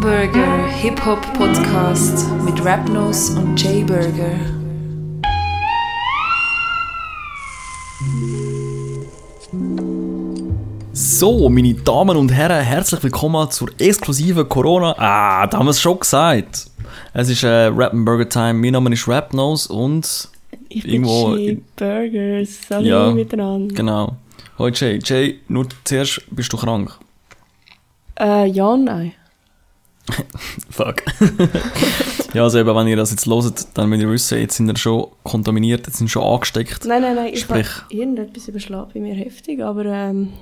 Burger Hip-Hop Podcast mit Rapnose und Jay Burger. So, meine Damen und Herren, herzlich willkommen zur exklusiven Corona. Ah, da haben wir es schon gesagt. Es ist äh, Rap Burger Time. Mein Name ist Rapnose und Ich bin Irgendwo Jay in- Burgers. Hallo Ja. miteinander. genau. Hoi Jay. Jay, nur zuerst bist du krank. Äh, ja, nein. Fuck. ja, also eben, wenn ihr das jetzt hört, dann müsst ihr wissen, jetzt sind wir schon kontaminiert, jetzt sind wir schon angesteckt. Nein, nein, nein. Ich Sprich. habe irgendetwas überschlagen bei mir heftig, aber ähm,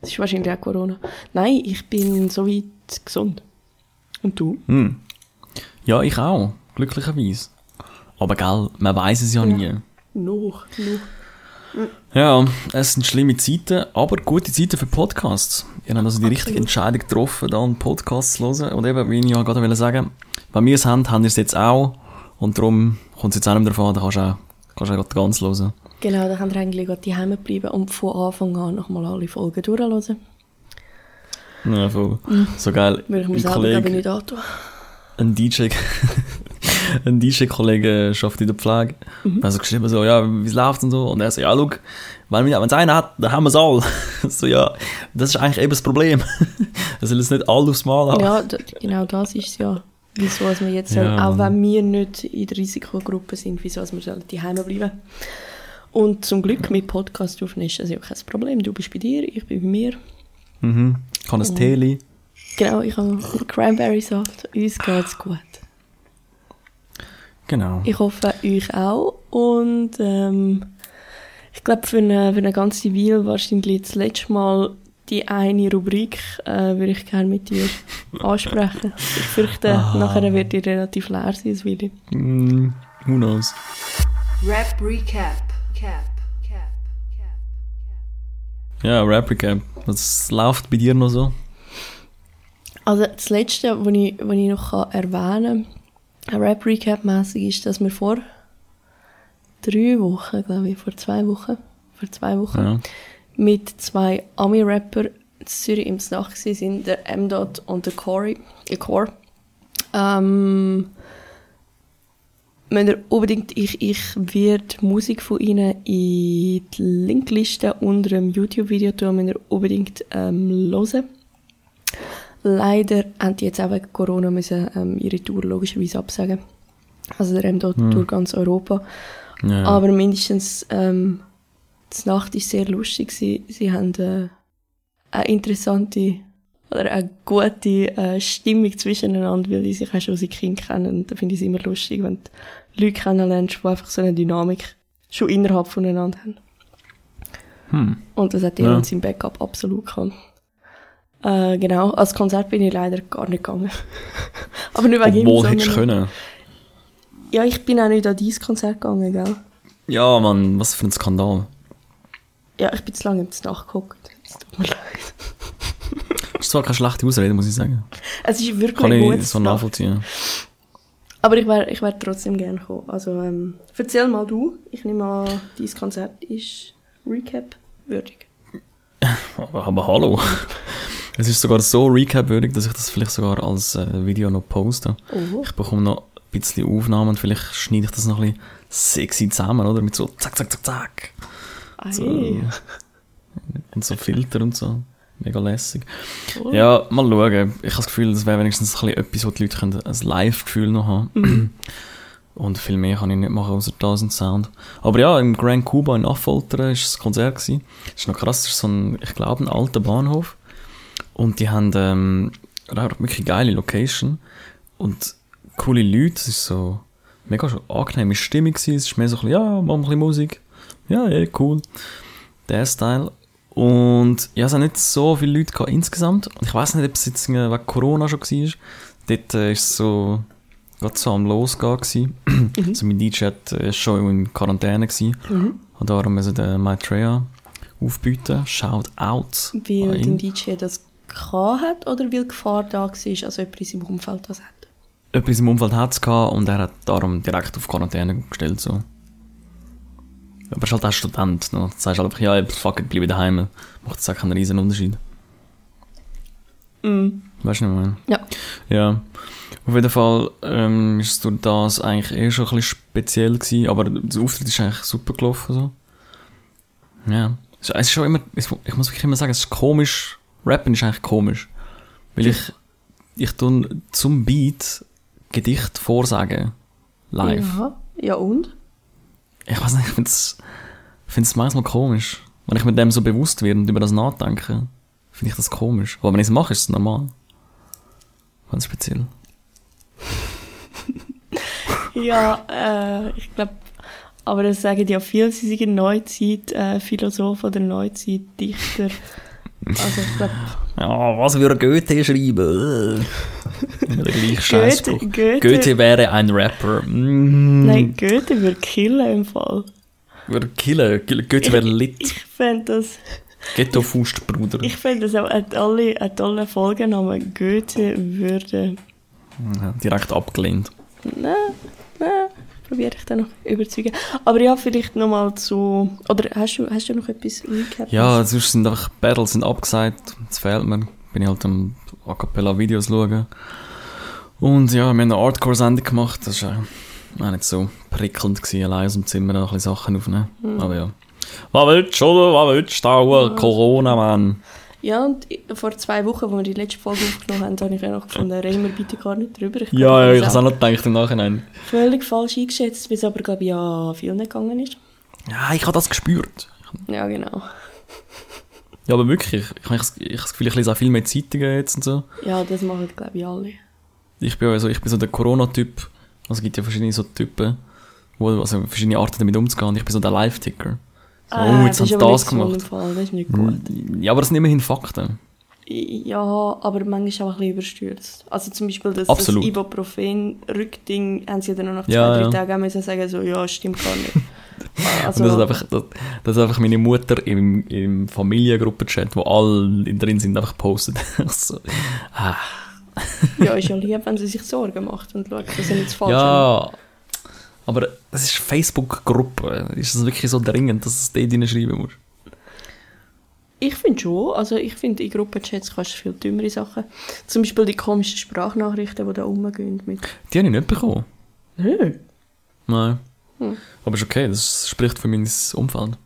das ist wahrscheinlich auch Corona. Nein, ich bin soweit gesund. Und du? Hm. Ja, ich auch, glücklicherweise. Aber gell, man weiß es ja, Ja. nie. Noch, noch. Ja, es sind schlimme Zeiten, aber gute Zeiten für Podcasts. Ihr habt also die richtige Entscheidung getroffen, da einen Podcast zu hören. Und eben, wie ich ja gerade wollte sagen, wenn wir es haben, haben wir es jetzt auch. Und darum kommt es jetzt auch nicht mehr davon, da kannst du auch, kannst du auch gerade ganz hören. Genau, da könnt ihr eigentlich gerade daheim bleiben und von Anfang an nochmal alle Folgen durchhören. Ja, voll. So geil. Würde ich mir selber glaube ich nicht antun. ein DJ, ein DJ-Kollege arbeitet in der Pflege. Mhm. Also geschrieben so, ja, wie es läuft und so. Und er so, ja, schau, wenn es einer hat, dann haben wir es alle. so, ja, das ist eigentlich eben das Problem. Er soll es nicht alle aufs Mal haben. Ja, genau das ist es ja. Wieso wir jetzt, Ja, sollen, auch Mann. wenn wir nicht in der Risikogruppe sind, wieso wir sollen daheim bleiben Und zum Glück mit Podcast aufnehmen ist das ja kein Problem. Du bist bei dir, ich bin bei mir. Mhm. Ich kann ein Teli. Genau, ich habe Cranberry Saft. Uns geht's gut. Genau. Ich hoffe, euch auch. Und ähm, ich glaube, für eine, für eine ganze Weile wahrscheinlich das letzte Mal die eine Rubrik äh, würde ich gerne mit dir ansprechen. Ich fürchte, Ah. nachher wird die relativ leer sein, das Video. Mm, who knows? Rap Recap. Cap. Cap. Cap. Ja, Rap Recap. Was läuft bei dir noch so? Also das Letzte, was ich, was ich noch kann erwähnen kann, Rap-Recap-mässig, ist, dass wir vor drei Wochen, glaube ich, vor zwei Wochen, vor zwei Wochen, Ja. mit zwei Ami-Rapper Zürich im Snach gewesen sind, der M-Dot und der Corey, der Core. Ähm, müsst ihr unbedingt, ich, ich werde Musik von ihnen in die Linkliste unter dem YouTube-Video tun, müsst ihr unbedingt ähm, hören. Leider haben die jetzt auch wegen Corona müssen, ähm, ihre Tour logischerweise absagen. Also der M-Dot durch ganz Europa. ja. Aber mindestens ähm, die Nacht war sehr lustig. Sie, sie haben äh, eine interessante oder eine gute äh, Stimmung zwischeneinander, weil die sich auch schon seit Kind kennen. Und da finde ich es immer lustig, wenn du Leute kennenlernst, die einfach so eine Dynamik schon innerhalb voneinander haben. Hm. Und das hat er Ja. und sein Backup absolut gehabt. Äh, genau, als Konzert bin ich leider gar nicht gegangen. Aber nicht wegen ihm, Obwohl hättest du sondern- können. Ja, ich bin auch nicht an dieses Konzert gegangen, gell? Ja, Mann, was für ein Skandal. Ja, ich bin zu lange im nachgeguckt. Es tut mir leid. Das ist zwar keine schlechte Ausrede, muss ich sagen. Es ist wirklich Kann gut. ich so nachvollziehen. Aber ich wäre ich wär trotzdem gerne gekommen. Also, ähm, erzähl mal du. Ich nehme an, dieses Konzert ist Recap würdig. Aber, aber hallo. Es ist sogar so recap-würdig, dass ich das vielleicht sogar als äh, Video noch poste. Oh. Ich bekomme noch ein bisschen Aufnahmen, vielleicht schneide ich das noch ein bisschen sexy zusammen, oder? Mit so zack, zack, zack, zack. Ei. So. Und so Filter und so. Mega lässig. Cool. Ja, mal schauen. Ich habe das Gefühl, das wäre wenigstens ein bisschen etwas, wo die Leute können ein Live-Gefühl noch haben Und viel mehr kann ich nicht machen, außer das und Sound. Aber ja, im Grand Cuba in Affoltern war das Konzert. Gewesen. Das ist noch krass, das ist so ein, ich glaube, ein alter Bahnhof. Und die haben ähm, eine wirklich geile Location. Und coole Leute. Es ist so mega schon angenehme Stimmung gewesen. Es ist mehr so ein bisschen, ja, machen wir ein bisschen Musik. Ja, ja, cool. Der Style. Und ja, es haben nicht so viele Leute gehabt insgesamt. Und ich weiß nicht, ob es jetzt äh, wegen Corona schon war. Dort äh, ist es so, gerade so am Losgehen gewesen. Also mein DJ hat, äh, schon in Quarantäne gewesen. Mhm. Und darum müssen den Maitreya aufbieten. Shout out. Weil ihn. DJ das hat oder weil Gefahr da war, also jemand in seinem Umfeld das hat? Etwas im Umfeld hat es und er hat darum direkt auf Quarantäne gestellt. So. Aber er ist halt auch Student. Ne? Du sagst halt einfach, ja, fuck it, bleib daheim. Macht jetzt auch keinen riesen Unterschied. Mhm. Weißt du, was ich meine? Ja. Ja. Auf jeden Fall ähm, ist durch das eigentlich eh schon ein bisschen speziell gewesen, aber der Auftritt ist eigentlich super gelaufen. So. Ja. Es ist- schon immer, ich muss wirklich immer sagen, es ist komisch. Rappen ist eigentlich komisch. Weil ich, ich tue zum Beat Gedicht vorsagen. Live. Ja, ja und? Ich weiß nicht, ich finde es find's manchmal komisch. Wenn ich mit dem so bewusst werde und über das nachdenke, finde ich das komisch. Aber wenn ich es mache, ist es normal. Ganz speziell. Ja, äh, ich glaube, aber das sagen ja viele, sie sind Neuzeit, äh, Philosophen der Neuzeit, Dichter. Also ich glaube, Ja, was würde Goethe schreiben? Der gleiche Goethe. Goethe, Goethe wäre ein Rapper. Mm. nein, Goethe würde killen im Fall. Würde killen. Goethe wäre lit. Ich fände das, Ghetto-Faustbruder. ich fände das auch ein toller, ein toller Folgenname. Goethe würde, Ja, direkt abgelehnt. nein, nein, probiere ich dann noch überzeugen. Aber ja, vielleicht nochmal zu, oder hast du, hast du noch etwas Recap? Ja, sonst sind einfach Battles sind abgesagt. Jetzt fehlt mir. Bin ich halt am A Cappella Videos schauen. Und ja, wir haben eine Hardcore-Sendung gemacht. Das war auch nicht so prickelnd gewesen, allein aus dem Zimmer noch ein bisschen Sachen aufnehmen. Aber ja. Was willst du, oder? Was willst du? Corona, Mann. Ja, und vor zwei Wochen, als wir die letzte Folge aufgenommen haben, habe ich ja noch gefunden, reden wir bitte gar nicht drüber. Ich Ja, ja, ich habe es auch noch gedacht im Nachhinein. Völlig falsch eingeschätzt, wie es aber, glaube ich, ja vielen nicht gegangen ist. Ja, ich habe das gespürt. Ja, genau. Ja, aber wirklich. Ich, habe das- ich habe das Gefühl, ich lese auch viel mehr Zeitungen jetzt und so. Ja, das machen, glaube ich, alle. Ich bin, also, ich bin so der Corona-Typ. Also, es gibt ja verschiedene so Typen, wo, also verschiedene Arten damit umzugehen. Ich bin so der Live-Ticker. Ah, oh, jetzt haben sie das gemacht. Fall, das ist nicht gut. Ja, aber das sind immerhin Fakten. Ja, aber manchmal auch ein bisschen überstürzt. Also zum Beispiel das, das. Ibuprofen-Rückding haben sie ja dann noch nach zwei, Ja, drei ja. Tagen müssen sagen, so, ja, stimmt gar nicht. und das ist einfach, das, das ist einfach meine Mutter im, im Familiengruppenchat, wo alle drin sind, einfach postet. so, ah, ja, ist ja lieb, wenn sie sich Sorgen macht und schaut, dass sie nichts falsch haben. Aber das ist Facebook-Gruppe. Ist das wirklich so dringend, dass du es dort schreiben musst? Ich finde schon. Also ich finde, in Gruppenchats kannst du viel dümmere Sachen. Zum Beispiel die komischen Sprachnachrichten, die da rumgehen mit Die habe ich nicht bekommen. «Nö». Nein. Hm. Aber ist okay, das spricht für mein Umfeld.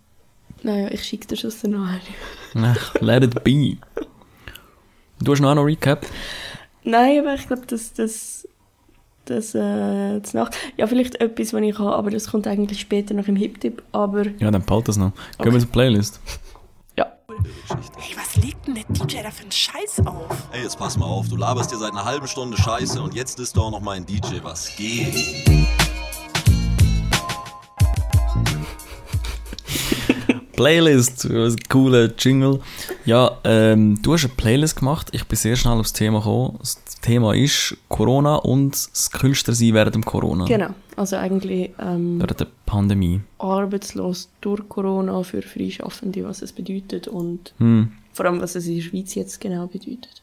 Naja, ich schicke dir schon der Nähe. Ach, let it be. Du hast noch einen Recap? Nein, aber ich glaube, dass das... Das, äh, das nach ja, vielleicht etwas, was ich habe, aber das kommt eigentlich später noch im Hip-Tipp, aber Ja, dann behalt das noch. Gehen Okay. wir zur Playlist. ja. Ey, was legt denn der DJ da für einen Scheiß auf? Ey, jetzt pass mal auf, du laberst dir seit einer halben Stunde Scheiße und jetzt ist doch noch mal ein DJ, was geht? Playlist, ein cooler Jingle. Ja, ähm, du hast eine Playlist gemacht. Ich bin sehr schnell aufs Thema gekommen. Das Thema ist Corona und das Künstler sein während dem Corona. Genau. Also eigentlich ähm, Während der Pandemie. arbeitslos durch Corona für Freischaffende, was es bedeutet und Hm. vor allem, was es in der Schweiz jetzt genau bedeutet.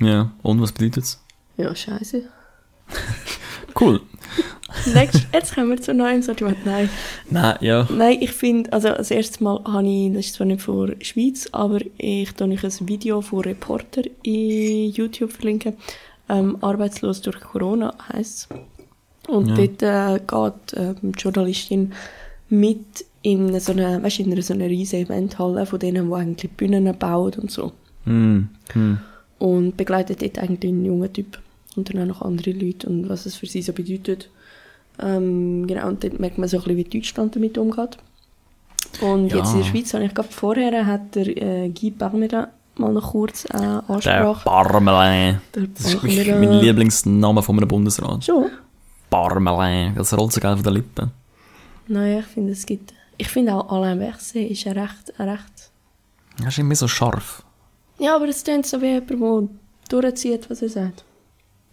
Ja, und was bedeutet es? Ja, scheiße. Cool. Next, jetzt kommen wir zu neuem Sortiment. Nein, Nein, ja. Nein ich finde, also als erstes Mal habe ich, das ist zwar nicht von der Schweiz, aber ich tue euch ein Video von Reporter in YouTube verlinken. Ähm, Arbeitslos durch Corona heisst es. Und Ja. dort äh, geht ähm, die Journalistin mit in so eine, weißt, in einer so einer riesen Eventhalle von denen, die eigentlich Bühnen bauen und so. Hm. Hm. Und begleitet dort eigentlich einen jungen Typ und dann auch noch andere Leute und was es für sie so bedeutet. Ähm, genau, und dort merkt man so ein bisschen, wie Deutschland damit umgeht. Und Ja. jetzt in der Schweiz, habe ich glaube vorher, hat der äh, Guy Parmerin mal noch kurz äh, Der Ansprache. Parmelin. Der Das ist wirklich mein Lieblingsname von einem Bundesrat. Schon? Parmelin. Das rollt so geil von den Lippen. Naja, ich finde, es gibt... Ich finde auch Alain Berset ist ein recht, ein recht... Das ist immer so scharf. Ja, aber es klingt so wie jemand, der durchzieht, was er sagt.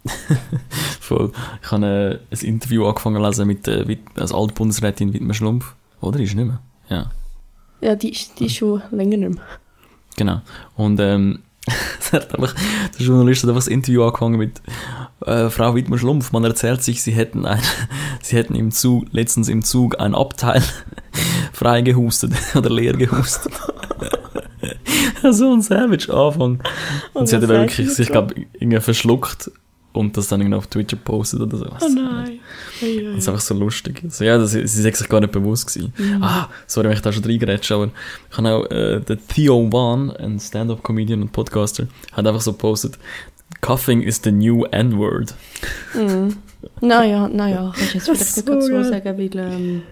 Voll. Ich habe äh, ein Interview angefangen zu lesen mit der äh, als Altbundesrätin Wittmer Schlumpf. Oder? Ist nicht mehr? Ja. Ja, die, ist- die ist schon länger nicht mehr. Genau. Und ähm, einfach, der Journalist hat einfach das Interview angefangen mit äh, Frau Wittmer Schlumpf. Man erzählt sich, sie hätten ein, sie hätten im Zug, letztens im Zug ein Abteil frei gehustet oder leer gehustet. so ein Savage Anfang. Und, Und sie hat sagt wirklich dazu? glaube irgendwie verschluckt und das dann irgendwie auf Twitter postet oder so. Oh nein. Ui. Das ist einfach so lustig. So, ja, das, sie ist sich gar nicht bewusst gewesen. Mhm. Ah, sorry, wenn ich da schon reingerätscht aber ich habe auch, äh, der Theo One, ein Stand-Up-Comedian und Podcaster, hat einfach so gepostet, Coughing is the new N-Word. Mhm. Naja, naja, kannst du jetzt Das vielleicht ist nicht so sagen, weil ähm,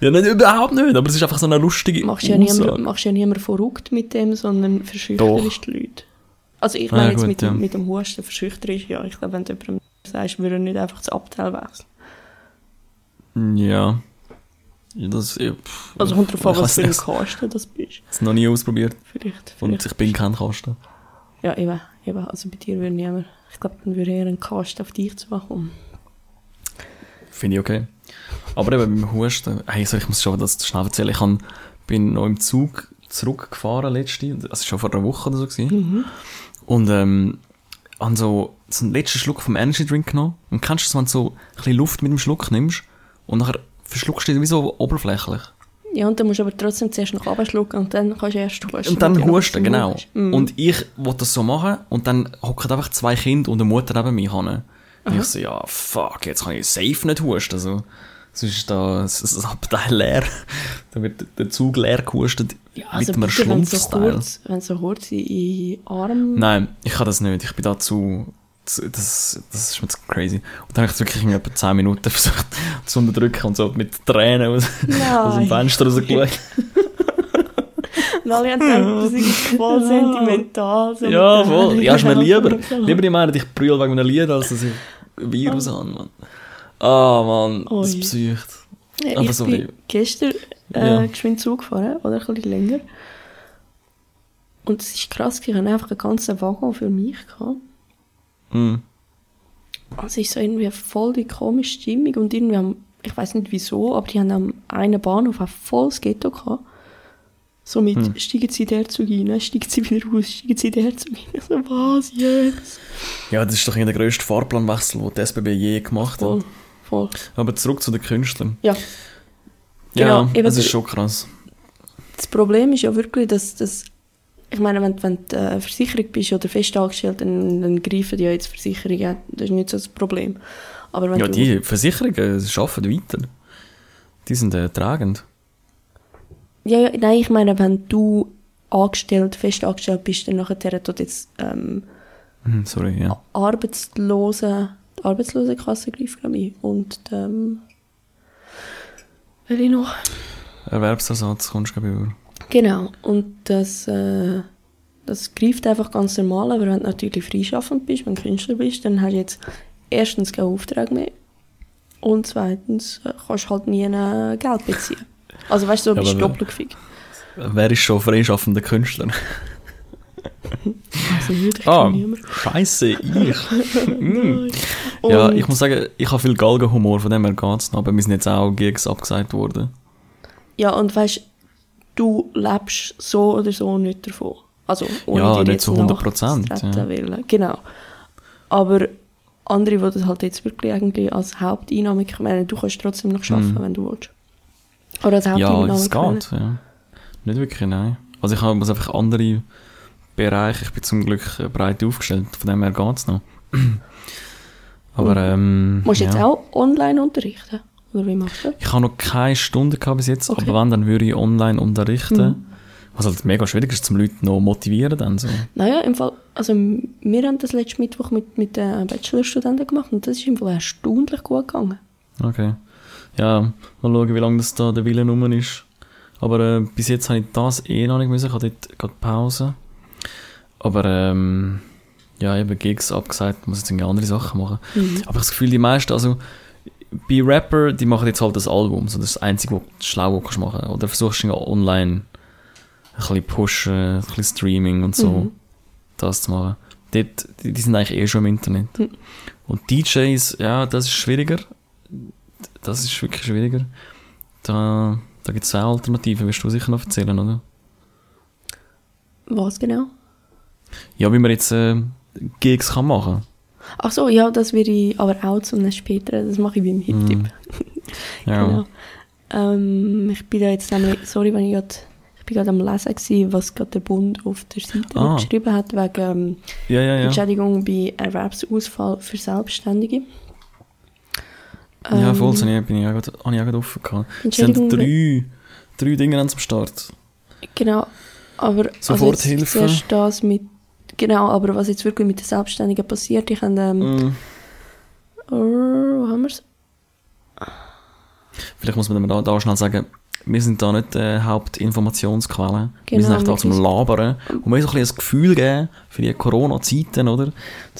Ja, nicht, überhaupt nicht, aber es ist einfach so eine lustige machst ja niemand, machst ja niemand verrückt mit dem, sondern verschüchterst die Leute. Also ich Ah, meine ja, jetzt gut, mit, dem, ja. mit dem Husten verschüchterst, ja, ich glaube, wenn du jemandem sagst, würde er nicht einfach das Abteil wechseln. Ja. ja das, ja, pff, Also kommt drauf an, ich was für ein. Kasten das bist. Ich habe noch nie ausprobiert Vielleicht, und vielleicht. ich bin kein Kasten. Ja, eben, eben. Also bei dir würde niemand, ich glaube, dann würde eher ein Kasten auf dich zukommen. Finde ich okay. Aber eben beim Husten, hey, so, ich muss schon das schnell erzählen. Ich han, bin noch im Zug zurückgefahren letzte, also schon vor einer Woche oder so gewesen. Und ähm, han so, so einen letzten Schluck vom Energy Drink genommen. Und kennst du das, wenn du so ein bisschen Luft mit dem Schluck nimmst und nachher verschluckst du dich wie so oberflächlich. Ja, und dann musst du aber trotzdem zuerst noch abschlucken und dann kannst du erst husten. Und dann husten, genau. Mhm. Und ich wollte das so machen und dann hocken einfach zwei Kinder und eine Mutter neben mir hin. Und ich so, ja, fuck, jetzt kann ich safe nicht husten. Also, sonst ist da das, das Abteil leer. Dann wird der Zug leer gehustet Ja, also mit einem Schlumpfstyle. wenn so kurz in den Arm... Nein, ich kann das nicht. Ich bin da zu, zu das, das ist mir zu crazy. Und dann habe ich wirklich in etwa 10 Minuten versucht zu unterdrücken und so mit Tränen aus, aus dem. Fenster rausgeschaut. Und alle haben gedacht, das ist voll sentimental. So Ja, voll. Ja, ist mir lieber. Lieber ich meine, ich brülle wegen einem Lied, als dass ich Virus habe, Mann. Ah, Mann, das Ui. psycht. Ja, Aber ich so bin wie- gestern äh, Ja. geschwind Zug gefahren, oder ein bisschen länger. Und es ist krass, ich hatte einfach einen ganzen Waggon für mich. Gehabt. Mhm. Also es ist so irgendwie voll die komische Stimmung und irgendwie haben, ich weiß nicht wieso, aber die haben am einen Bahnhof auch voll das Ghetto gehabt. So mit, Hm. steigen Sie in den Herzog rein, steigen Sie wieder raus, steigen Sie in den Herzog rein. So, was jetzt? Ja, das ist doch der grösste Fahrplanwechsel, den die SBB je gemacht hat. Voll. Aber zurück zu den Künstlern. Ja, Ja, Genau, eben das ist schon krass. das Problem ist ja wirklich, dass das, ich meine, wenn, wenn du äh, Versicherung bist oder fest angestellt, dann, dann greifen ja jetzt Versicherungen, das ist nicht so das Problem. Aber wenn Ja, du, die Versicherungen arbeiten weiter. Die sind äh, tragend. ja, ja, nein, ich meine, wenn du angestellt, fest angestellt bist, dann nachher tut jetzt ähm, Hm, sorry, ja. Arbeitslose, die Arbeitslosenkasse greift, glaube ich, und ähm, will ich noch? Erwerbsersatz kommst du, glaube ich, über. Genau, und das, äh, das greift einfach ganz normal, aber wenn du natürlich freischaffend bist, wenn du Künstler bist, dann hast du jetzt erstens keinen Auftrag mehr und zweitens äh, kannst du halt nie ein Geld beziehen. Also weißt du, du Ja, bist aber- doppelt gefickt. Wer ist schon freischaffender Künstler? Also Ah, scheiße, ich. Mm. Und, Ja, ich muss sagen, ich habe viel Galgenhumor, von dem her geht's noch, aber mir sind jetzt auch Gigs abgesagt worden. ja, und weißt du, lebst so oder so nicht davon. Also ohne Ja, nicht zu 100%, nachzutreten ja. Genau. Aber andere, die das halt jetzt wirklich eigentlich als Haupteinnahme, ich meine, du kannst trotzdem noch arbeiten, Mhm. wenn du willst. Oder als Ja, Haupteinnahme es können. geht, ja. Nicht wirklich, nein. Also ich habe einfach andere Bereiche, ich bin zum Glück äh, breit aufgestellt, von dem her geht's noch. Aber, ähm, Musst du ja. jetzt auch online unterrichten? Oder wie machst du? Ich habe noch keine Stunde gehabt bis jetzt, Okay. aber wenn, dann würde ich online unterrichten. Mhm. Was halt mega schwierig ist, zum Leute noch motivieren dann so. Naja, im Fall, also wir haben das letzten Mittwoch mit, mit den Bachelorstudenten gemacht und das ist im Fall erstaunlich gut gegangen. Okay. Ja, mal schauen, wie lange das da der Wille rum ist. Aber äh, bis jetzt habe ich das eh noch nicht müssen. Ich habe dort gerade Pause. Aber ähm, ja, eben Gigs abgesagt, muss jetzt irgendwie andere Sachen machen. Aber ich habe das Gefühl, die meisten, also bei Rapper, die machen jetzt halt das Album. So das ist das Einzige, was du schlau kannst machen. Oder versuchst du online ein bisschen pushen, ein bisschen Streaming und so, Mhm. das zu machen. Dort, die, die sind eigentlich eh schon im Internet. Mhm. Und DJs, ja, das ist schwieriger. Das ist wirklich schwieriger. Da, da gibt es auch Alternativen, wirst du sicher noch erzählen, oder? Was genau? Ja, wie man jetzt äh, Gigs kann machen Ach so, ja, das würde ich aber auch zu einem späteren, das mache ich beim Hip-Tip. Ja. Genau. Ähm, ich bin da jetzt nämlich, sorry, wenn ich gerade, ich bin gerade am Lesen, gewesen, was gerade der Bund auf der Seite Ah. geschrieben hat, wegen ähm, Ja, ja, ja. Entschädigung bei Erwerbsausfall für Selbstständige. Ja, voll, Ähm, ich, bin ich auch gerade, habe ich auch gerade offen gehabt. Es sind drei, drei Dinge an zum Start. Genau, aber Soforthilfe. also zuerst das mit, genau, aber was jetzt wirklich mit den Selbstständigen passiert, ich habe, ähm, Mm. oh, wo haben wir es? Vielleicht muss man da, da schnell sagen, wir sind da nicht äh, Hauptinformationsquelle. wir Genau, sind echt da zum. Labern. Und wir so ein bisschen ein Gefühl geben für die Corona-Zeiten, oder?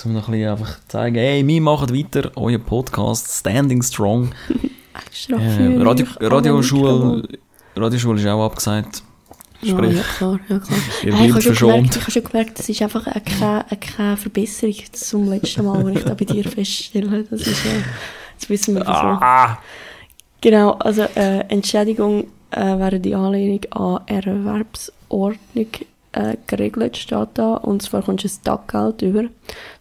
Um ein bisschen einfach zu zeigen, hey, wir machen weiter, euer Podcast, Standing Strong. Extra Äh, Radio, alle Radioschule, Radioschule ist auch abgesagt. Ja, Sprich, ja, klar, ja, klar. ihr Hey, ich habe schon, gemerkt, ich habe schon gemerkt, das ist einfach eine, keine, eine, keine Verbesserung zum letzten Mal, wo ich da bei dir feststelle. Das ist ja, jetzt wissen wir wieso. Ah, Genau, also äh, Entschädigung äh, wäre die Anlehnung an Erwerbsordnung äh, geregelt, steht da. Und zwar kommst du ein Taggeld über.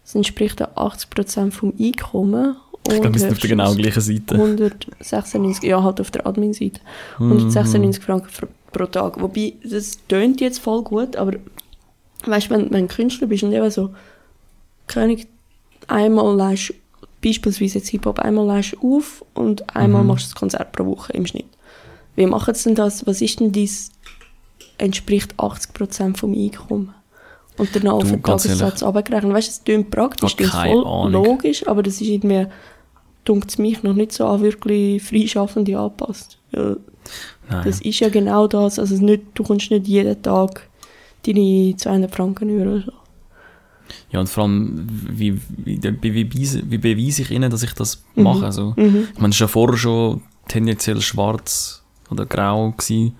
Das entspricht dann 80% vom Einkommen. ich glaube, wir sind auf der genau gleichen Seite. 196, ja, halt auf der Admin-Seite. 196 Franken fr- pro Tag. Wobei, das tönt jetzt voll gut, aber weißt du, wenn, wenn du Künstler bist und eben so, Ahnung, einmal leist, beispielsweise jetzt Hip-Hop, einmal leist auf und einmal machst du das Konzert pro Woche im Schnitt. Wie machen sie denn das? Was ist denn dies? Entspricht 80% vom Einkommen. Und danach auf den Tagessatz abgerechnet. Weißt du, es klingt praktisch, Hab klingt keine voll Ahnung. logisch, aber das ist irgendwie, dunkt es mich noch nicht so an wirklich Freischaffende angepasst. Ja, Nein. das ist ja genau das. Also nicht, du kommst nicht jeden Tag deine 200 Franken über oder so. Ja, und vor allem, wie, wie, wie, beweise- wie beweise ich ihnen, dass ich das Mhm. mache? Also, Ich meine, es war ja vorher schon tendenziell schwarz oder grau gewesen.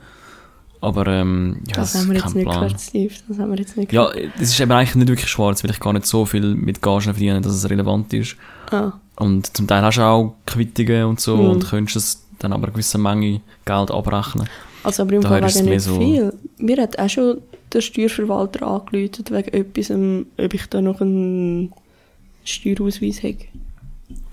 Aber, ähm, ja, Das es haben wir jetzt nicht Plan. gehört, Steve. Das haben wir jetzt nicht Ja, gehört. es ist eben eigentlich nicht wirklich schwarz, weil ich gar nicht so viel mit Gagen verdiene, dass es relevant ist. Ah, Und zum Teil hast du auch Quittungen und so Mhm. und könntest es dann aber eine gewisse Menge Geld abrechnen. also aber im Fall wegen nicht so- viel. Mir hat auch schon der Steuerverwalter angerufen wegen etwas, ähm, ob ich da noch einen Steuerausweis habe.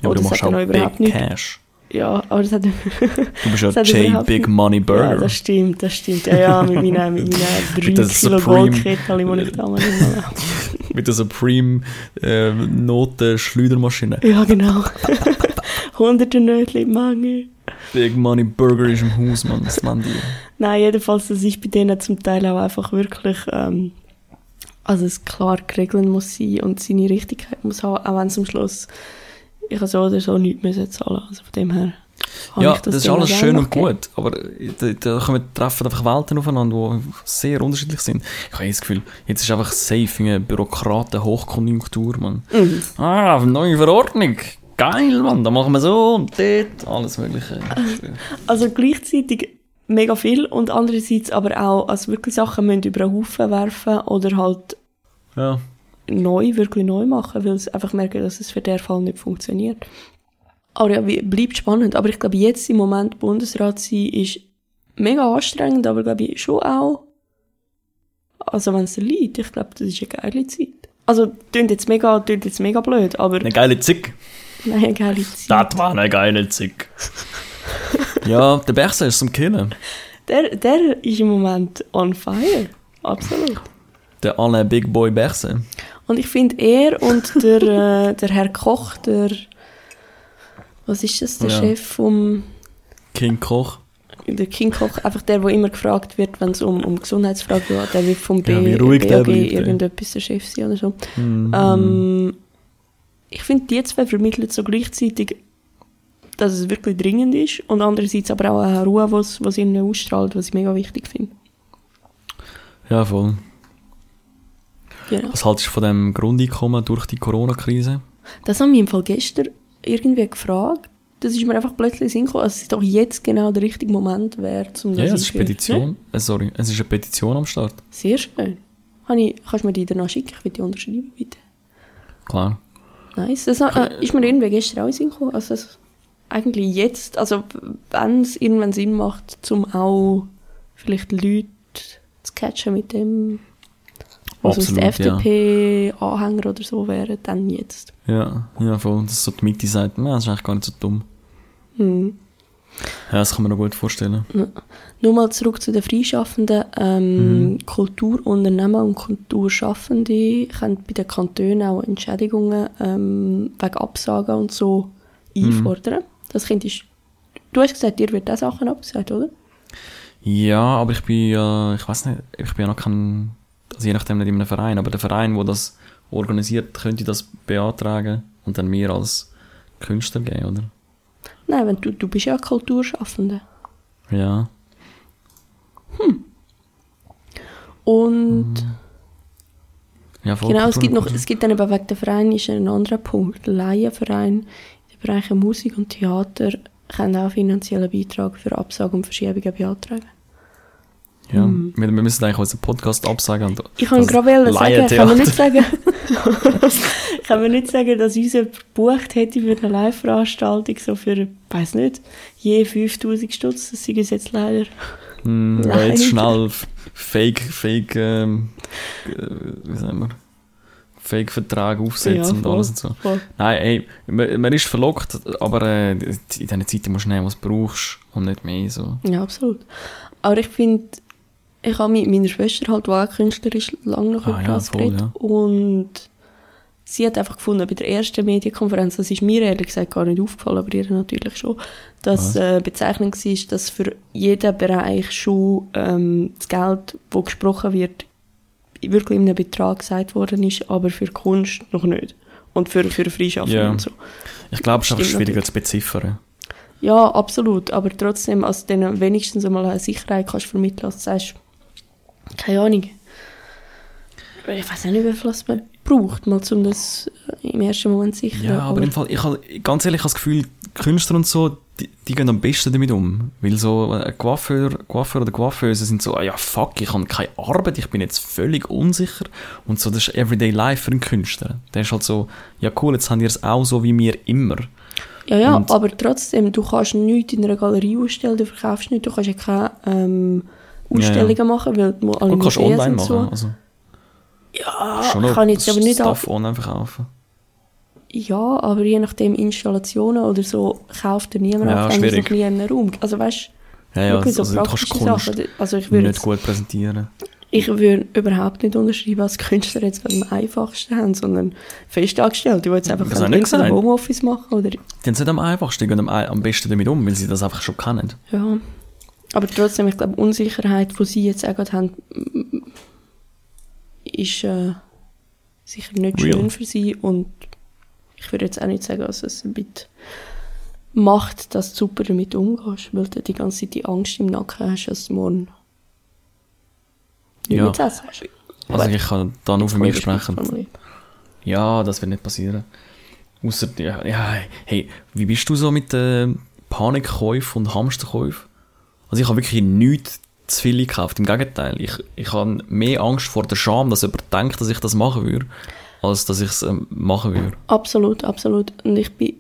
Ja, aber Oh, du machst auch Big nicht. Cash. Ja, aber das hat Du bist ja J Big Money Ja, Burger. das stimmt, das stimmt. Ja, ja, mit meinen, mit meinen Mit 3 der Kilo Goldkettchen, die ich da mal immer Mit der Supreme äh, Noten Schleudermaschine. Ja, genau. Hunderte Nötchen Menge. Big Money Burger ist im Haus, Mann. Das nennt die. Nein, jedenfalls, das ist bei denen zum Teil auch einfach wirklich, ähm, also es klar geregelt muss sein und seine Richtigkeit muss haben, auch wenn es am Schluss, ich habe so oder so nichts müssen zahlen. Also von dem her. Ja, ich das, ist alles schön und gegeben. gut, aber da, da kommen, treffen einfach Welten aufeinander, die sehr unterschiedlich sind. Ich habe das Gefühl, jetzt ist einfach safe eine Bürokraten-Hochkonjunktur, Mann. Mhm. Ah, neue Verordnung. Geil, Mann, da machen wir so und dort, alles mögliche. Also gleichzeitig mega viel und andererseits aber auch, also wirklich Sachen müssen über einen Haufen werfen oder halt Ja, neu, wirklich neu machen, weil sie einfach merken, dass es für den Fall nicht funktioniert. Aber ja, wie, bleibt spannend. Aber ich glaube, jetzt im Moment Bundesrat sein ist mega anstrengend, aber glaube ich schon auch, also wenn es liegt, ich glaube, das ist eine geile Zeit. Also, klingt jetzt mega, klingt jetzt mega blöd, aber eine geile Zick. Nein, geile Zeit. Das war eine geile Zick. ja, der Bechse ist zum Killen. Der, der ist im Moment on fire. Absolut. Der Alain Big Boy Bechse. Und ich finde, er und der, äh, der Herr Koch, der, was ist das, der Ja. Chef vom, King Koch. der King Koch, einfach der, der immer gefragt wird, wenn es um, um Gesundheitsfragen geht, der wird vom B, Ja, BAG ey. irgendetwas der Chef sein oder so. Mhm. Ähm, ich finde, die zwei vermitteln so gleichzeitig, dass es wirklich dringend ist und andererseits aber auch eine Ruhe, was was ihnen ausstrahlt, was ich mega wichtig finde. Ja, voll. Genau. Was haltest du von dem Grundeinkommen durch die Corona-Krise? Das haben wir im Fall gestern irgendwie gefragt. Das ist mir einfach plötzlich Sinn gekommen, dass es doch jetzt genau der richtige Moment wäre, um das Ja, es ist einzuführen. Petition. Äh, sorry, es ist eine Petition am Start. Sehr schön. Ich, kannst du mir die danach schicken? Ich will die unterschreiben, bitte. Klar. Nice. Das äh, ist mir irgendwie gestern auch in Sinn gekommen. Also das, eigentlich jetzt, also wenn es irgendwann Sinn macht, zum auch vielleicht Leute zu catchen mit dem, was aus der Absolut, ja. FDP-Anhänger oder so wären, dann jetzt. Ja, ja, voll. Dass so die Mitte sagt, na, das ist eigentlich gar nicht so dumm. Hm. Ja, das kann man noch gut vorstellen. Nur mal zurück zu den Freischaffenden. Ähm, Kulturunternehmer und Kulturschaffende können bei den Kantonen auch Entschädigungen ähm, wegen Absagen und so einfordern. Das könntest du hast gesagt, dir wird auch Sachen abgesagt, oder? Ja, aber ich bin ja, ich weiß nicht, ich bin ja noch kein, also je nachdem nicht in einem Verein, aber der Verein, der das organisiert, könnte das beantragen und dann mir als Künstler geben, oder? Nein, wenn du, du bist ja Kulturschaffende. Ja. Und ja voll genau, es gibt, noch, es gibt dann eben wegen der Verein ist ein anderer Punkt. Der Laienverein im Bereich Musik und Theater kann auch finanziellen Beitrag für Absagen und Verschiebungen beantragen. Ja, wir, wir müssen eigentlich unseren Podcast absagen. Und Ich kann gerade sagen, kann man nicht sagen, kann man nicht sagen, dass uns jemand gebucht hätte für eine Live-Veranstaltung, so für, ich weiß nicht, je 5000 Stutz, das sind jetzt leider. Hm, ja, Leider. jetzt schnell Fake, Fake, ähm, äh, wie sagen wir, Fake-Vertrag aufsetzen und voll, alles und so. voll. Nein, ey, man, man ist verlockt, aber äh, in diesen Zeiten musst du nehmen, was du brauchst und nicht mehr so. Ja, absolut. Aber ich finde, ich habe mit meiner Schwester halt, die auch Künstlerin ist, lange noch Ah, ja, voll, geredet. ja. Und sie hat einfach gefunden, bei der ersten Medienkonferenz, das ist mir ehrlich gesagt gar nicht aufgefallen, aber ihr natürlich schon, dass äh, Bezeichnung war, dass für jeden Bereich schon ähm, das Geld, das gesprochen wird, wirklich in einem Betrag gesagt worden ist, aber für Kunst noch nicht. Und für, für Freischaffung Ja. und so. Ich glaube, es ist einfach schwieriger natürlich. zu beziffern. Ja, absolut. Aber trotzdem, als du denen wenigstens einmal eine Sicherheit kannst vermitteln, als du sagst, keine Ahnung. Ich weiß nicht, wie viel es man braucht, mal um das äh, im ersten Moment sicher. Ja, aber im Fall, ich habe ganz ehrlich ich habe das Gefühl, Künstler und so, die, die gehen am besten damit um. Weil so ein Coiffeur, Coiffeur oder Coiffeuse sind so, ah ja fuck, ich habe keine Arbeit, ich bin jetzt völlig unsicher. Und so, das ist Everyday Life für einen Künstler. Der ist halt so, ja cool, jetzt haben ihr es auch so wie wir immer. ja, ja und- aber trotzdem, du kannst nichts in einer Galerie ausstellen, du verkaufst nichts, du kannst ja keine ähm, Ausstellungen machen, weil du alle Gut, kannst Museen online machen. so. Also, Ja, schon ich noch kann jetzt aber nicht Stuff online verkaufen. Ja, aber je nachdem Installationen oder so kauft dir niemand Ja, auch so schwierig. nie in einem Raum. Also weißt Ja, ja, wirklich so also du kannst praktische Kunst Sachen. Also ich würde nicht jetzt- gut präsentieren. Ich würde überhaupt nicht unterschreiben als Künstler jetzt, am einfachsten haben, sondern Festangestellte, die jetzt einfach Das irgendein gesagt. Homeoffice machen oder Die haben es nicht am einfachsten, die gehen am, am besten damit um, weil sie das einfach schon kennen. ja. Aber trotzdem, ich glaube, Unsicherheit, die sie jetzt auch gerade haben, ist äh, sicher nicht Real. schön für sie und ich würde jetzt auch nicht sagen, dass es ein bisschen macht, dass du super damit umgehst, weil du die ganze Zeit die Angst im Nacken hast, dass du morgen Ja. zu essen hast. Also ich kann da nur für mich sprechen. Ja, das wird nicht passieren. Außer, ja, ja, hey, wie bist du so mit den Panikkäufen und Hamsterkäufen? Also ich habe wirklich nichts zu viel gekauft. Im Gegenteil, ich, ich habe mehr Angst vor der Scham, dass jemand denkt, dass ich das machen würde, als dass ich es ähm, machen würde. Absolut, absolut. Und ich bin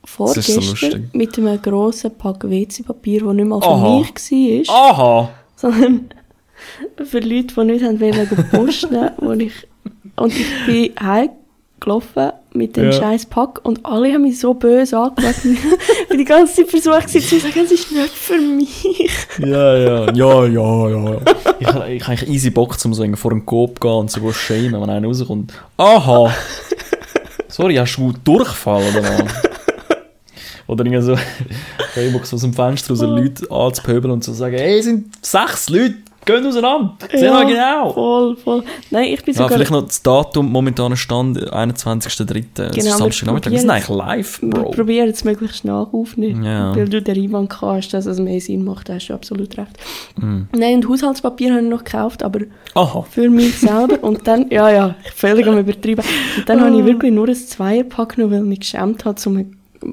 so vorgestern lustig. mit einem grossen Pack WC-Papier, das nicht mal für Aha. mich war, Aha! sondern für Leute, die nicht haben wollen posten, wo ich, und ich bin heimgelaufen mit dem Ja. scheiß Pack und alle haben mich so böse angeschaut. ich die ganze Zeit versucht zu sagen, es ist nicht für mich. Ja, ja, ja, ja, ja. Ich, ich habe eigentlich easy Bock, um so irgendwie vor einen Coop zu gehen und so schämen, wenn einer rauskommt. Aha! Sorry, hast du Durchfall oder was? Oder irgendwie so, Facebook so aus dem Fenster raus Leute anzupöbeln und zu sagen, hey, es sind sechs Leute, gehen auseinander, sehen wir genau. voll, voll. Nein, ich bin Ja, sogar... vielleicht noch das Datum, momentaner Stand, 21.03. Das Genau, ist wir Samstagnachmittag. Wir sind eigentlich live, Wir Bro. probieren es möglichst nach aufnehmen. Ja. Weil du den Einwand hast, dass es mehr Sinn macht, da hast du absolut recht. Mhm. Nein, und Haushaltspapier habe ich noch gekauft, aber Aha. für mich selber. Und dann, ja, ja, völlig am übertrieben. Und dann Ah. habe ich wirklich nur ein Zweierpack genommen, weil ich mich geschämt habe, um,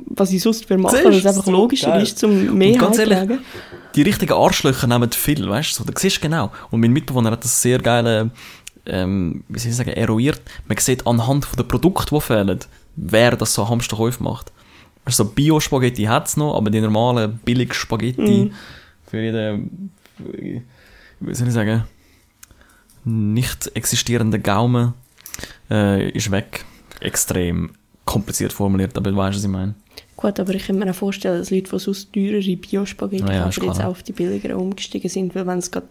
was ich sonst für machen, Das weil ist es einfach so logischer geil. ist, zum mehr Und ganz ehrlich, heimtragen. Die richtigen Arschlöcher nehmen viel, weißt du? So, da siehst genau. Und mein Mitbewohner hat das sehr geil, ähm, wie soll ich sagen, eruiert. Man sieht anhand von den Produkten, die fehlen, wer das so Hamsterkäufe macht. Also so Bio-Spaghetti hat es noch, aber die normalen billigen Spaghetti für jeden, wie soll ich sagen, nicht existierenden Gaumen äh, ist weg. Extrem kompliziert formuliert, aber du weißt, was ich meine. Gut, aber ich kann mir auch vorstellen, dass Leute, die sonst teurere Bio-Spaghetti Ja, ja, kaufen, jetzt auch auf die billigeren umgestiegen sind, weil wenn es gerade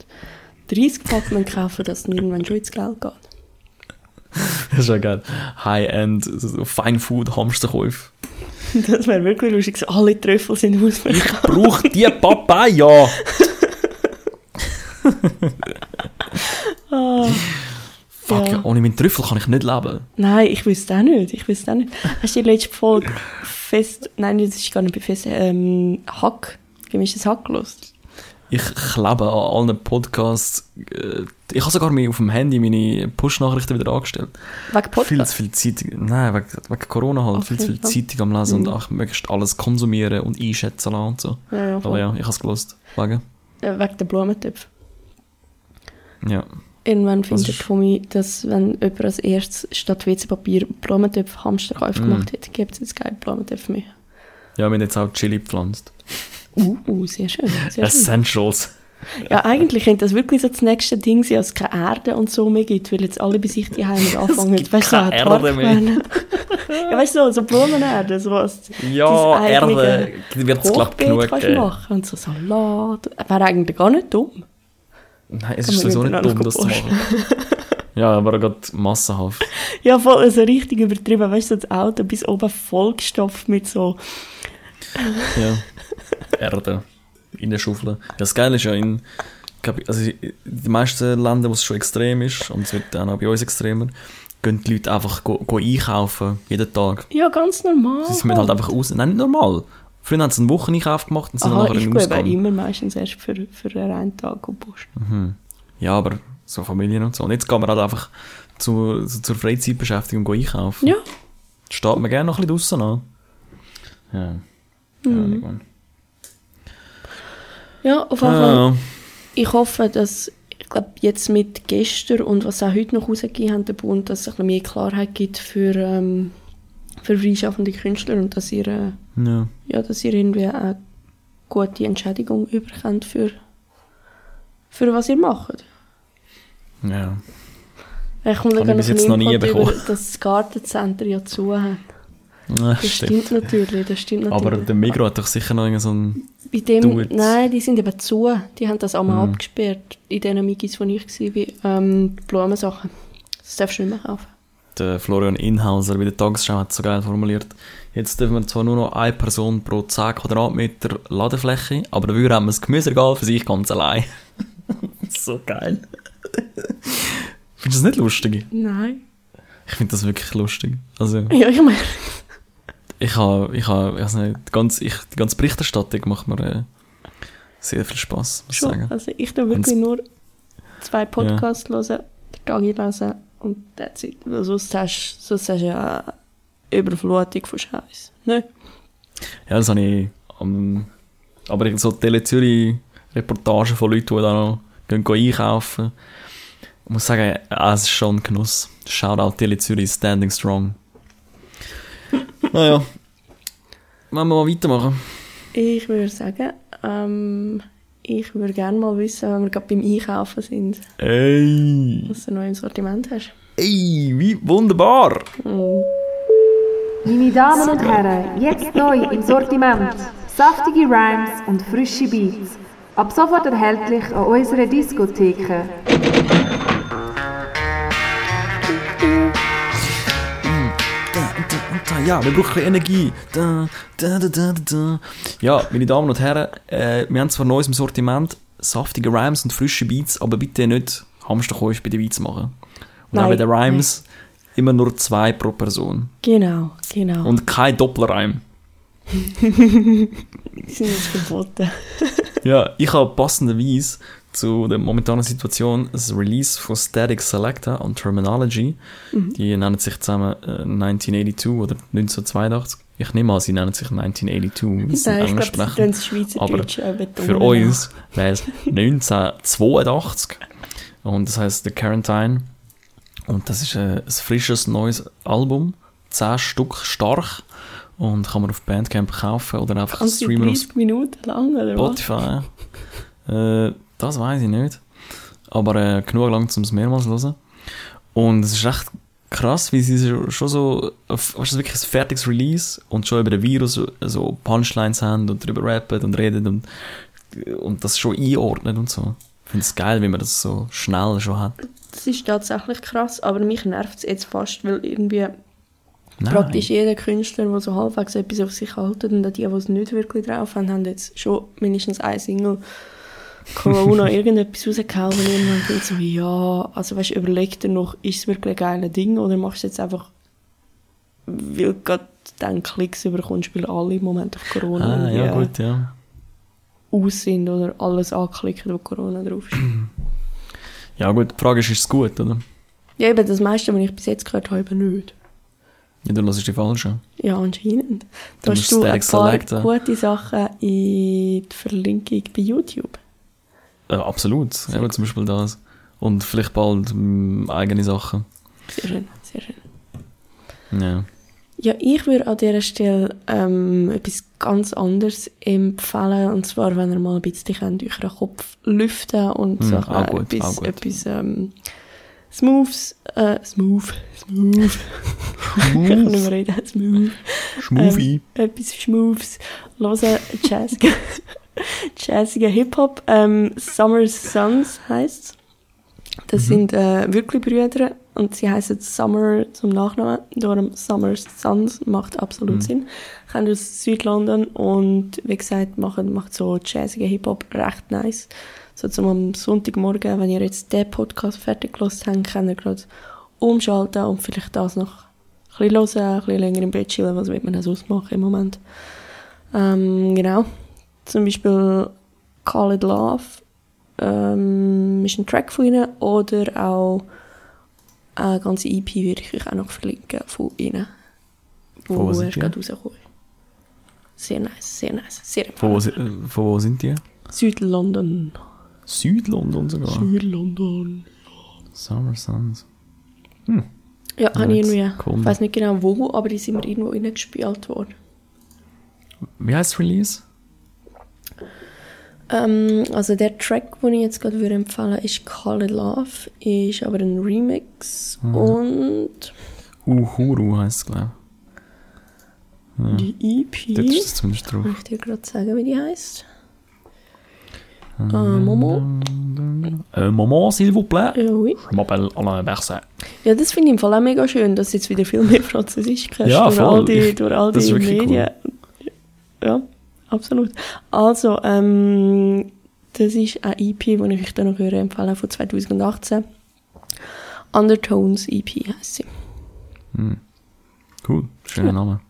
30 Packungen kaufen, dass dann irgendwann schon ins Geld geht. Das ist ja geil. High-End, so Fine-Food-Hamsterkäufe. Das wäre wirklich lustig, alle Trüffel sind ausverkauft. Brauch die Papaya! Ah, Fuck, Ja. ohne meinen Trüffel kann ich nicht leben. Nein, ich wüsste auch nicht. Ich wüsste auch nicht. Hast du die letzte Folge fest, nein, das ist gar nicht bei fest, ähm, Hack, gemischtes Hack gelost? Ich klebe an allen Podcasts. äh, Ich habe sogar mir auf dem Handy meine Push-Nachrichten wieder angestellt. Wegen Podcast? Viel zu viel Zeitung. Nein, wegen, wegen Corona halt. viel zu viel Okay. Zeitung am Lesen Mhm. und auch möglichst alles konsumieren und einschätzen lassen und so. Ja, ja. Aber ja, ich habe es gelost. Wegen. Äh, wegen der Blumentöpfe. Ja. Irgendwann findet ist- Tommy, dass wenn jemand als erstes statt WC-Papier Blumentöpfe Hamsterkäufe Mm. gemacht hat, gibt es jetzt keine Blumentöpfe mehr. Ja, wir haben jetzt auch Chili gepflanzt. Uh, uh, sehr schön. Sehr schön. Essentials. Ja, eigentlich könnte das wirklich so das nächste Ding sein, als es keine Erde und so mehr gibt, weil jetzt alle bei sich die Heime anfangen. gibt weißt du, keine so Erde mehr. Ja, weißt du, so, so Blumenerde, so was. Ja, Erde wird es, glaube ich, genug kannst du geben. machen und so Salat. Wäre eigentlich gar nicht dumm. Nein, es ist sowieso nicht dumm, das zu machen. ja, aber gerade massenhaft. Ja, voll, so richtig übertrieben. Weißt du, das Auto bis oben vollgestopft mit so. Ja. Erde. In der Schaufel. Das Geile ist ja in, also in den meisten Ländern, wo es schon extrem ist, und es wird dann auch bei uns extremer, gehen die Leute einfach go, go einkaufen, jeden Tag. Ja, ganz normal. Sie sind halt einfach aus. Nein, nicht normal. Früher haben sie einen Wocheneinkauf gemacht und sind dann Aha, nachher ich eben Ausgang. immer meistens erst für, für einen Tag Post. Mhm. Ja, aber so Familien und so. Und jetzt gehen wir halt einfach zu, so zur Freizeitbeschäftigung einkaufen. Ja. Steht mir gerne noch ein bisschen draussen an. Ja. Ja, Mhm. Ja, auf jeden Fall. Ja. Ich hoffe, dass, ich glaube, jetzt mit gestern und was auch heute noch rausgegeben haben, der Bund, dass es ein bisschen mehr Klarheit gibt für, ähm, für freischaffende Künstler und dass ihr, äh, ja. ja, dass ihr irgendwie eine gute Entschädigung überkommt für, für was ihr macht. ja. Ich komme Habe ich bis jetzt noch nie Input über, bekommen. dass das Gartencenter ja zu hat. Ja, Das stimmt natürlich, das stimmt natürlich. Aber der Migros hat doch sicher noch so ein... Bei dem, it. nein, die sind eben zu. Die haben das einmal Mhm. abgesperrt, in den Migis, wo ich war, ähm, die Blumensachen. Das darfst du nicht mehr kaufen. Der Florian Inhauser bei der Tagesschau hat es so geil formuliert. Jetzt dürfen wir zwar nur noch eine Person pro 10 Quadratmeter Ladefläche, aber dafür haben wir das Gemüseregal für sich ganz allein. so geil. Findest du das nicht lustig? Nein. Ich finde das wirklich lustig. Also, Ja, ich meine, ich habe, ich habe, nicht, die ganze, ich, die ganze Berichterstattung macht mir äh, sehr viel Spaß, muss ich sagen. Also ich tue wirklich Wenn's- nur zwei Podcasts hören, den Gagi lesen und that's it. Weil sonst hast, sonst hast du ja eine Überflutung von Scheiß. Ne? Ja, das habe ich am, aber ich- so Tele Zürich Reportagen von Leuten, die da noch gehen, gehen einkaufen. Ich muss sagen, ah, es ist schon ein Genuss. Shoutout Tele Zürich, standing strong. naja. Wollen wir mal weitermachen? Ich würde sagen, ähm, ich würde gerne mal wissen, wenn wir gerade beim Einkaufen sind, Ey! was du noch im Sortiment hast. Ey, wie wunderbar! Meine Damen und Herren, jetzt neu im Sortiment. Saftige Rhymes und frische Beats. Ab sofort erhältlich an unserer Diskotheke. Da, ja, wir brauchen Energie. Da, da, da, da, da. Ja, meine Damen und Herren, äh, wir haben zwar Neues im Sortiment, saftige Rhymes und frische Beats, aber bitte nicht Hamsterkäufe bei den Beats machen. Und auch Nein, bei den Rhymes immer nur zwei pro Person. Genau, genau. Und kein Doppelreim. die sind jetzt verboten. Ja, ich habe passenderweise zu der momentanen Situation das Release von Static Selector und Terminology. Die nennen sich zusammen äh, 1982 oder 1982. Ich nehme an, sie nennen sich 1982. weil sie Nein, Englisch glaube, sie sprechen. betonen. Für uns wäre es 1982. Und das heißt The Quarantine. Und das ist äh, ein frisches neues Album. 10 Stück stark. Und kann man auf Bandcamp kaufen oder einfach streamen auf 30 Minuten lang, oder was? Spotify. äh, das weiß ich nicht. Aber äh, genug lang, um es mehrmals zu hören. Und es ist echt krass, wie sie schon so, weißt du, wirklich ein fertiges Release und schon über den Virus so, Punchlines haben und darüber rappen und reden und, und das schon einordnen und so. Ich finde es geil, wie man das so schnell schon hat. Das ist tatsächlich krass, aber mich nervt es jetzt fast, weil irgendwie Nein. praktisch jeder Künstler, der so halbwegs etwas auf sich haltet und die, die es nicht wirklich drauf haben, haben jetzt schon mindestens ein Single Corona irgendetwas rausgehauen und irgendwann denkt so, ja, also weißt du, überleg dir noch, ist es wirklich ein geiles Ding oder machst du jetzt einfach, weil du gerade dann Klicks überkommst, weil alle im Moment auf Corona Ah, ja, irgendwie gut, ja. aus sind oder alles anklicken, wo Corona drauf ist. Ja, gut, die Frage ist, ist es gut, oder? ja, eben das meiste, was ich bis jetzt gehört habe, eben nicht. Ja, dann lass ich die falsche. Ja, anscheinend. Du Da hast du ein paar selecten. gute Sachen in die Verlinkung bei YouTube. Äh, absolut, eben zum Beispiel das. Und vielleicht bald mm, eigene Sachen. Sehr schön, sehr schön. Ja. Ja, ich würde an dieser Stelle ähm, etwas ganz anderes empfehlen. Und zwar, wenn ihr mal ein bisschen könnt, euren Kopf lüften und Hm, so auch ein gut, etwas, auch gut. etwas ähm, Smooths, äh, smooth, smooth, ich kann nicht mehr reden, smooth. Schmuffi. Ähm, etwas Schmoofs hören, jazzige, jazzige Hip-Hop. Ähm, Summer Sons heisst Das sind äh, wirklich Brüder und sie heißen Summer zum Nachnamen. Darum Summer Sons macht absolut Sinn. Kommen aus Südlondon und wie gesagt, machen, macht so jazzige Hip-Hop recht nice. So zum am Sonntagmorgen, wenn ihr jetzt den Podcast fertig gehört habt, könnt ihr gerade umschalten und vielleicht das noch ein bisschen hören, ein bisschen länger im Bett chillen, was wird man sonst machen im Moment. Ähm, genau. Zum Beispiel Call It Love ähm, ist ein Track von ihnen oder auch eine ganze EP würde ich euch auch noch verlinken von ihnen, wo wo sind erst die? gerade rausgekommen. Sehr nice, sehr nice, sehr Von wo, von wo sind die? Südlondon. Südlondon sogar. Südlondon. Summer Suns. Ja, habe ich irgendwie, ich weiß nicht genau wo, aber die sind mir irgendwo reingespielt worden. Wie heißt Release? Ähm, also der Track, den ich jetzt gerade würde empfehlen ist Call It Love, ist aber ein Remix Mhm. und Uhuru heißt es, glaube die EP, ich. Dort ist es zumindest drauf. kann ich dir gerade sagen, wie die heißt? Äh, Momo? Äh, Maman, s'il vous plaît. Ja, oui. Je m'appelle Alain Berset. ja, das finde ich im Fall auch mega schön, dass du jetzt wieder viel mehr Französisch kannst Ja, durch, voll. all die, Ich- durch all die Medien. Ja, absolut. Also, ähm, das ist eine EP, die ich euch dann noch höre empfehlen von 2018. Undertones EP heisst sie. Cool, schöner Name.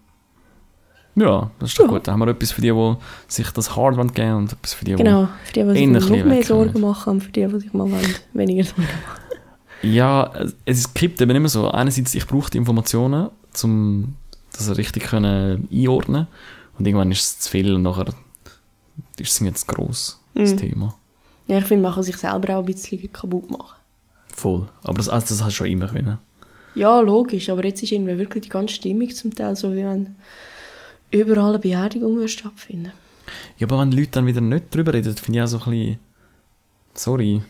Ja, das ist doch gut. Da haben wir etwas für die, die sich das hart wollen geben und etwas für die, die... Genau, für die, die sich noch mehr wegkommen. Sorgen machen und für die, die sich mal wollen, weniger Sorgen machen. Ja, es kippt eben immer so. Einerseits, ich brauche die Informationen, um das richtig können einordnen Und irgendwann ist es zu viel und nachher ist es mir jetzt gross, das Mhm. Thema. Ja, ich finde, man kann sich selber auch ein bisschen kaputt machen. Voll. Aber das, also das hast du schon immer können. Ja, logisch, aber jetzt ist irgendwie wirklich die ganze Stimmung zum Teil so, wie wenn überall eine Beerdigung stattfinden. Ja, aber wenn die Leute dann wieder nicht drüber reden, finde ich auch so ein bisschen... Sorry.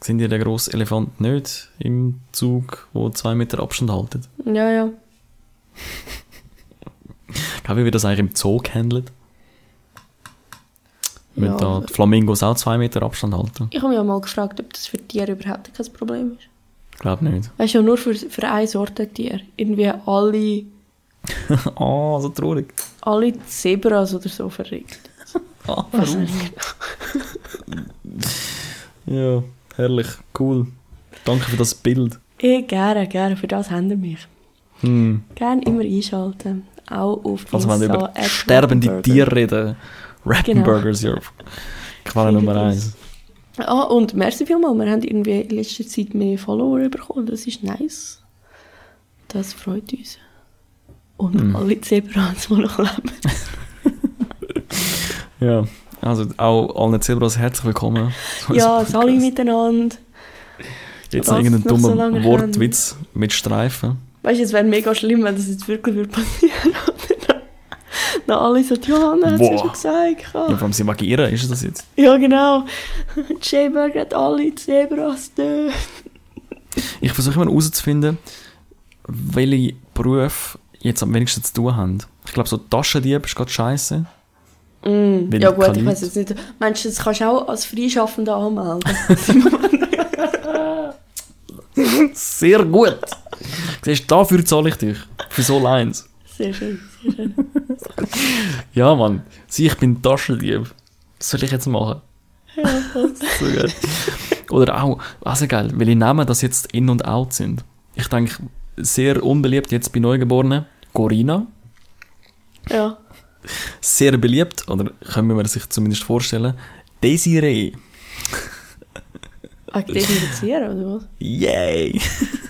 Sind ihr der grosse Elefant nicht im Zug, wo zwei Meter Abstand halten? Ja, ja. Wie wird das eigentlich im Zoo gehandelt? Müssen Ja. da die Flamingos auch zwei Meter Abstand halten? Ich habe mich auch mal gefragt, ob das für Tiere überhaupt kein Problem ist. Ich glaube nicht. Weißt du, nur für, für eine Sorte Tier. Irgendwie alle, oh, so traurig. alle Zebras oder so verrückt. Ah, genau. Ja, herrlich, cool. Danke für das Bild. Eh, gerne, gerne. Für das haben wir mich. Hm. Gerne immer einschalten. Auch auf Also wenn wir über sterbende. Tiere reden, Rappenburgers, ja. Quelle Nummer eins. Ah, und merci vielmals. Wir haben irgendwie in letzter Zeit mehr Follower bekommen. Das ist nice. Das freut uns. Und Mhm. alle Zebras, die noch leben. Ja, also auch allen Zebras herzlich willkommen. ja, Podcast. miteinander. Jetzt irgendeinen noch so Wortwitz mit Streifen. Weißt du, es wäre mega schlimm, wenn das jetzt wirklich würde passieren würde. Dann alle so, Johanna hat es ja schon gesagt. Ja, vor allem sie magieren, ist das jetzt? Ja, genau. J-Berg hat alle Zebras dort. Ich versuche immer herauszufinden, welche Berufe jetzt am wenigsten zu tun haben. Ich glaube, so Taschendieb ist gerade scheiße. Mm, ja gut, ich weiß jetzt nicht. Meinst du, das kannst du auch als Freischaffender anmelden? Sehr gut. Siehst du, dafür zahle ich dich. Für so Lines. Sehr schön, sehr schön. Ja, Mann. Sieh, ich bin Taschendieb. Was soll ich jetzt machen? so geil. Oder auch, also geil, welche Namen das jetzt in und out sind. Ich denke, sehr unbeliebt jetzt bei Neugeborenen. Corina. Ja. Sehr beliebt, oder können wir sich zumindest vorstellen. Desiree. Desinfizieren, oder was? Yay!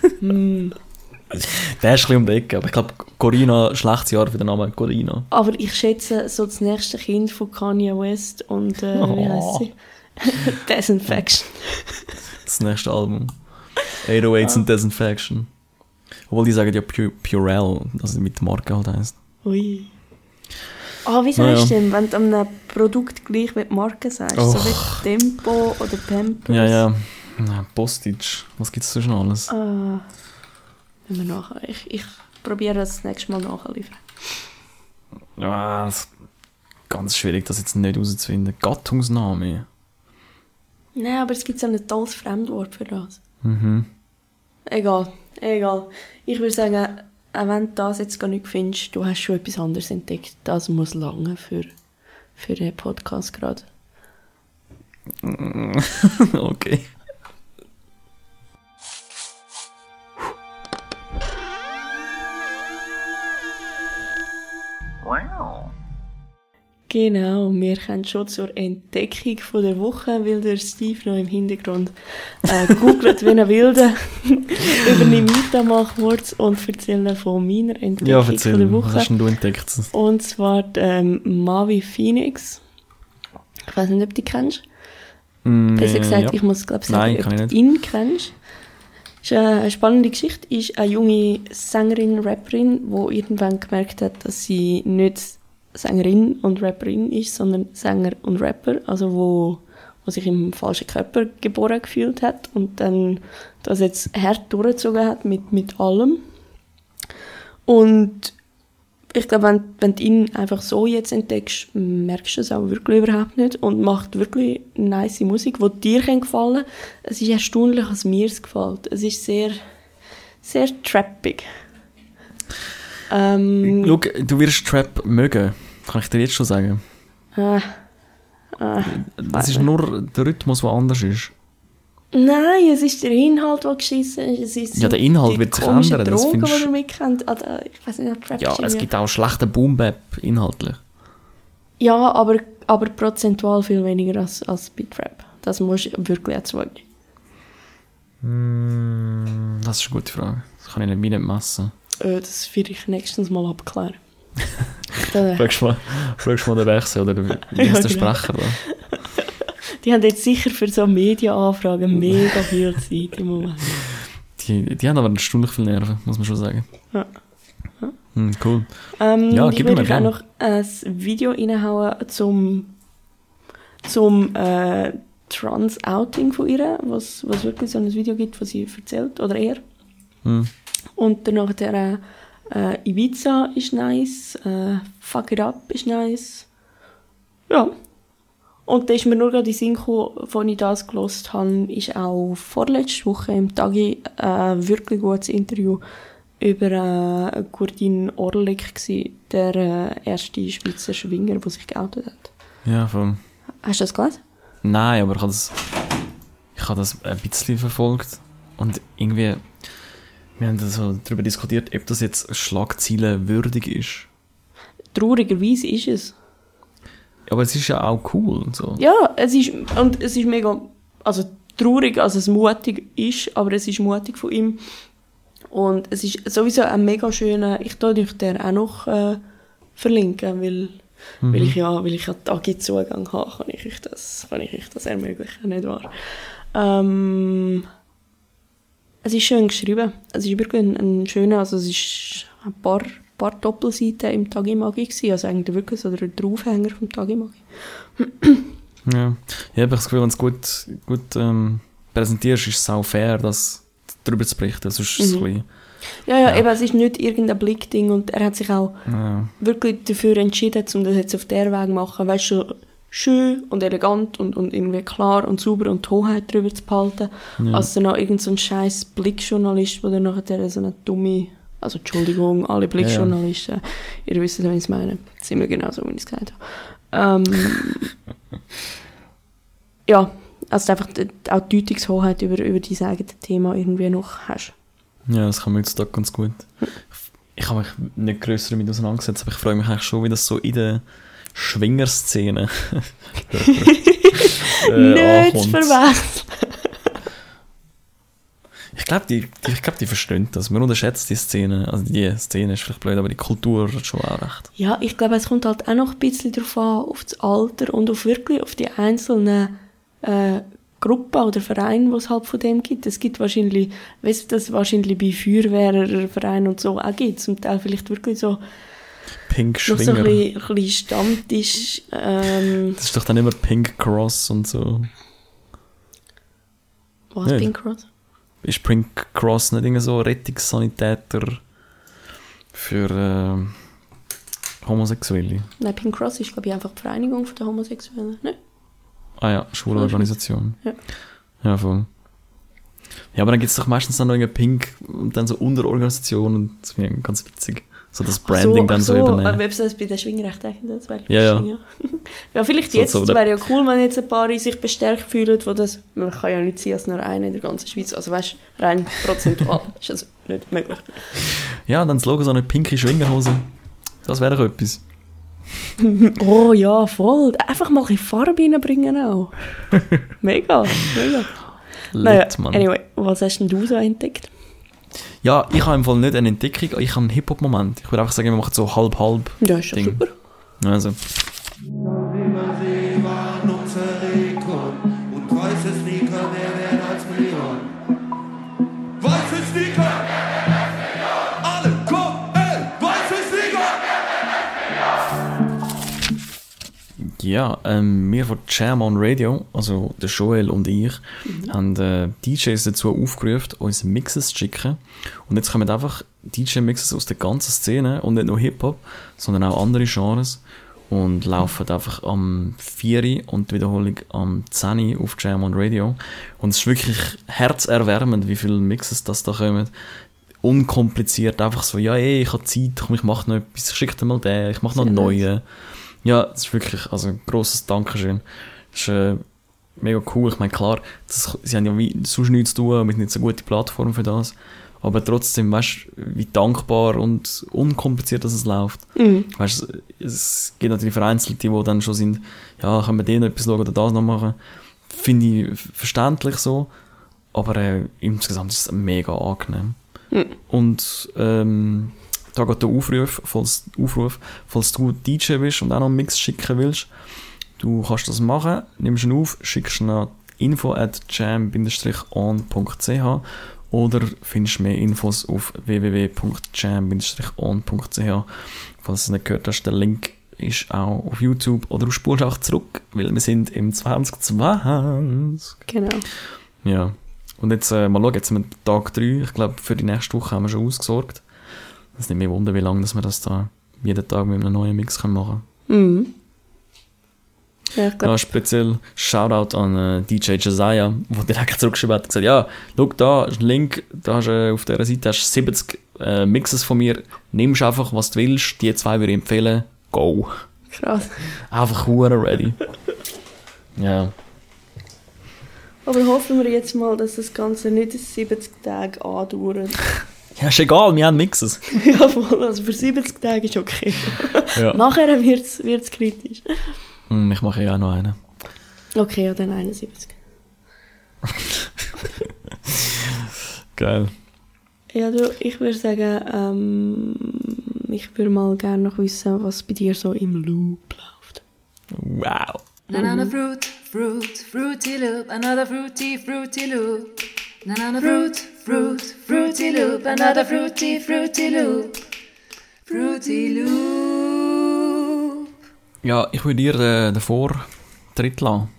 Der ist ein bisschen um die Ecke, aber ich glaube, Corina, schlechtes Jahr für den Namen Corina. Aber ich schätze, so das nächste Kind von Kanye West und, äh, wie heisst sie? Desinfection. Das nächste Album. 808s and Desinfection. Obwohl die sagen ja Pu Purell, also mit Marke halt heisst. Ui. Ah, wie Naja. sagst du denn, wenn du einem Produkt gleich wie die Marke sagst? So Och. wie Tempo oder Pampers? Ja, ja. Ja, Postage. Was gibt's da schon alles? Wenn wir nachher. Ich, ich probiere das, das nächste Mal nachliefern. Ja, das ganz schwierig, das jetzt nicht herauszufinden. Gattungsname. Nein, aber es gibt so ein tolles Fremdwort für das. Mhm. Egal, egal. Ich würde sagen, auch wenn du das jetzt gar nicht findest, du hast schon etwas anderes entdeckt. Das muss lange für, für den Podcast gerade. okay. Genau, wir kommen schon zur Entdeckung von der Woche, weil der Steve noch im Hintergrund äh, googelt wie ein Wilder. Übernehme ich da mal kurz und erzähle von meiner Entdeckung Ja, von erzähl. der Was Woche. hast denn du entdeckt? Und zwar die, ähm, Mavi Phoenix. Ich weiß nicht, ob du die kennst. Mm, Besser äh, gesagt, ja. ich muss glaube sagen, Nein, ob du ihn kennst. Ist eine, eine spannende Geschichte. Ist eine junge Sängerin, Rapperin, die irgendwann gemerkt hat, dass sie nicht Sängerin und Rapperin ist, sondern Sänger und Rapper. Also wo, wo sich im falschen Körper geboren gefühlt hat und dann das jetzt hart durchgezogen hat mit, mit allem. Und ich glaube, wenn, wenn du ihn einfach so jetzt entdeckst, merkst du es auch wirklich überhaupt nicht und macht wirklich nice Musik, die dir gefallen Es ist erstaunlich, was mir es gefällt. Es ist sehr, sehr trappig. Ähm, Schau, du wirst Trap mögen. Kann ich dir jetzt schon sagen. äh, äh, Das ist nur der Rhythmus, der anders ist. nein, es ist der Inhalt, der geschissen ist. Ja, der Inhalt die wird sich ändern, das Drogen, die findest- er mitkennt. Oder, ich weiß nicht, Trap Ja, es gibt auch schlechte Boom-Bap inhaltlich. Ja, aber, aber prozentual viel weniger als, als bei Trap. Das musst du wirklich zugeben. Mm, Das ist eine gute Frage. Das kann ich nicht messen. Äh, das werde ich nächstens mal abklären. Da- Fragst du mal, fragst du mal den Wechsel oder wie wie Ja, ist der genau. Sprecher da? die haben jetzt sicher für so Media-Anfragen mega viel Zeit im Moment. Die, die haben aber erstaunlich viel Nerven, muss man schon sagen. Ja. Hm, cool. Ähm, Ja, ich gib mir euch auch noch ein Video reinhauen zum, zum äh, Trans-Outing von ihr, was, was wirklich so ein Video gibt, was sie erzählt, oder er. Hm. Und danach der äh, Ibiza ist nice, äh, Fuck It Up ist nice. Ja. Und da ist mir nur gerade in Sinn gekommen, ich das gelost habe, ist auch vorletzte Woche im Tagi ein wirklich gutes Interview über äh, Gurdin Orlik gsi, der äh, erste Schweizer Schwinger, der sich geoutet hat. Ja, voll. Hast du das gelesen? Nein, aber ich habe das, ich habe das ein bisschen verfolgt und irgendwie, wir haben da so darüber diskutiert, ob das jetzt Schlagzeilen würdig ist. Traurigerweise ist es. Aber es ist ja auch cool. So. Ja, es ist, und es ist mega, also traurig, als es mutig ist, aber es ist mutig von ihm. Und es ist sowieso ein mega schöner, ich tue euch den auch noch äh, verlinken, weil, weil ich ja, weil ich ja Tagi-Zugang habe, kann ich euch das, kann ich euch das ermöglichen, nicht wahr? Ähm, es ist schön geschrieben. Es ist wirklich ein, ein schöner, also es ist ein paar, paar Doppelseiten im Tagimagi gewesen, also eigentlich wirklich so der Draufhänger vom Tagimagi. Ja. Ich habe das Gefühl, wenn du es gut, gut ähm, präsentierst, ist es auch fair, dass darüber zu berichten. Sonst ist es Mhm. ein bisschen, Ja, ja, Ja. eben, es ist nicht irgendein Blickding und er hat sich auch ja. wirklich dafür entschieden, um das jetzt auf der Weg zu machen. Weißt du, schön und elegant und, und irgendwie klar und sauber und die Hoheit darüber zu behalten, Ja. als dann noch irgendein so scheiß Blickjournalist, der dann nachher so eine dumme, also Entschuldigung, alle Blickjournalisten, ihr wisst, was ich meine. Sind wir genau so, wie ich es gesagt habe. Ähm, ja, also einfach die, auch die Deutungshoheit über, über dein eigenes Thema irgendwie noch hast. ja, das kann man heutzutage ganz gut. Ich habe mich nicht grösser damit auseinandergesetzt, aber ich freue mich eigentlich schon, wie das so in der Schwingerszene äh, nicht verwechseln. Ich glaube, die, die, ich glaub, die verstehen das. Man unterschätzt die Szene. Also die Szene ist vielleicht blöd, aber die Kultur hat schon auch recht. Ja, ich glaube, es kommt halt auch noch ein bisschen darauf an, auf das Alter und auf wirklich auf die einzelnen äh, Gruppen oder Vereine, die es halt von dem gibt. Es gibt wahrscheinlich, weißt du, das wahrscheinlich bei Feuerwehrvereinen und so auch gibt. Zum Teil vielleicht wirklich so Pink noch so ein Schwinger. bisschen, Stammtisch. Ähm, das ist doch dann immer Pink Cross und so. was, Nicht. Pink Cross? Ist Pink Cross nicht irgendwie so Rettungssanitäter für äh, Homosexuelle? Nein, Pink Cross ist, glaube ich, einfach die Vereinigung der Homosexuellen. Ne? Ah ja, schwule Organisation. Ja. Ja, voll. Ja, aber dann gibt es doch meistens dann noch irgendwie Pink und dann so Unterorganisationen und das finde ich ganz witzig. So das Branding ach dann so, ach übernehmen. Aber ob das bei den Schwingrechten das wäre Ja, ja. ja. ja, vielleicht So- jetzt so wäre ja cool, wenn jetzt ein paar sich bestärkt fühlen, wo das, man kann ja nicht sein als nur einer in der ganzen Schweiz, also weißt du, rein prozentual ist das nicht möglich. Ja, dann das Logo so eine pinke Schwingerhose. Das wäre doch etwas. Oh ja, voll. Einfach mal ein Farbe reinbringen auch. Mega, mega. Naja, Lit, Mann. anyway, was hast denn du so entdeckt? Ja, ich habe im Fall nicht eine Entdeckung, ich habe einen Hip-Hop-Moment. Ich würde einfach sagen, wir machen so halb-halb. Ja, ist ja Ding. super. Also, ja, ähm, wir von Jam on Radio, also der Joel und ich, haben äh, DJs dazu aufgerufen, uns Mixes zu schicken. Und jetzt kommen einfach DJ-Mixes aus der ganzen Szene und nicht nur Hip-Hop, sondern auch andere Genres und laufen einfach am 4 und die Wiederholung am 10 auf Jam on Radio. Und es ist wirklich herzerwärmend, wie viele Mixes das da kommen. Unkompliziert, einfach so, ja, ey, ich habe Zeit, komm, ich mache noch etwas, ich schicke dir mal den, ich mache noch einen neuen. Ja, das ist wirklich, also ein grosses Dankeschön. Das ist äh, mega cool. Ich meine, klar, das, sie haben ja wie sonst nichts zu tun, mit nicht so gute Plattform für das. Aber trotzdem, weißt du, wie dankbar und unkompliziert dass es läuft. Mhm. Weißt du, es gibt natürlich Vereinzelte, die dann schon sind, ja, können wir den noch etwas schauen oder das noch machen. Finde ich verständlich so. Aber äh, insgesamt ist es mega angenehm. Mhm. Und ähm, da geht der Aufruf falls, Aufruf, falls du DJ bist und auch noch einen Mix schicken willst. Du kannst das machen, nimmst ihn auf, schickst ihn an info at jam-on.ch oder findest mehr Infos auf www.jam-on.ch. Falls du es nicht gehört hast, der Link ist auch auf YouTube oder du spulst auch zurück, weil wir sind im 2020. Genau. Ja. Und jetzt äh, mal schauen, jetzt wir Tag 3. Ich glaube, für die nächste Woche haben wir schon ausgesorgt. Es ist nicht mehr wunder, wie lange dass wir das da jeden Tag mit einem neuen Mix können machen Mhm. Ja, Ja, speziell Shoutout an äh, DJ Josiah, der direkt zurückgeschrieben hat und gesagt, ja, schau da, ist ein Link, da hast, äh, auf dieser Seite hast du 70 äh, Mixes von mir, nimmst einfach, was du willst, die zwei würde ich empfehlen, go. krass. Einfach hure ready. ja. Aber hoffen wir jetzt mal, dass das Ganze nicht 70 Tage andauert. Ja, ist egal, wir haben Mixes. ja, voll. Also für 70 Tage ist okay. Ja. Nachher wird es kritisch. Hm, ich mache ja auch noch einen. Okay, ja, dann 71. Geil. Ja, du, ich würde sagen, ähm, ich würde mal gerne noch wissen, was bei dir so im Loop läuft. Wow. Banana fruit, fruit, fruity loop, another fruity, fruity loop. Banana fruit, fruit, fruity loop, another fruity, fruity loop. Fruity loop. Ja, ich würde dir äh, den Vortritt lassen.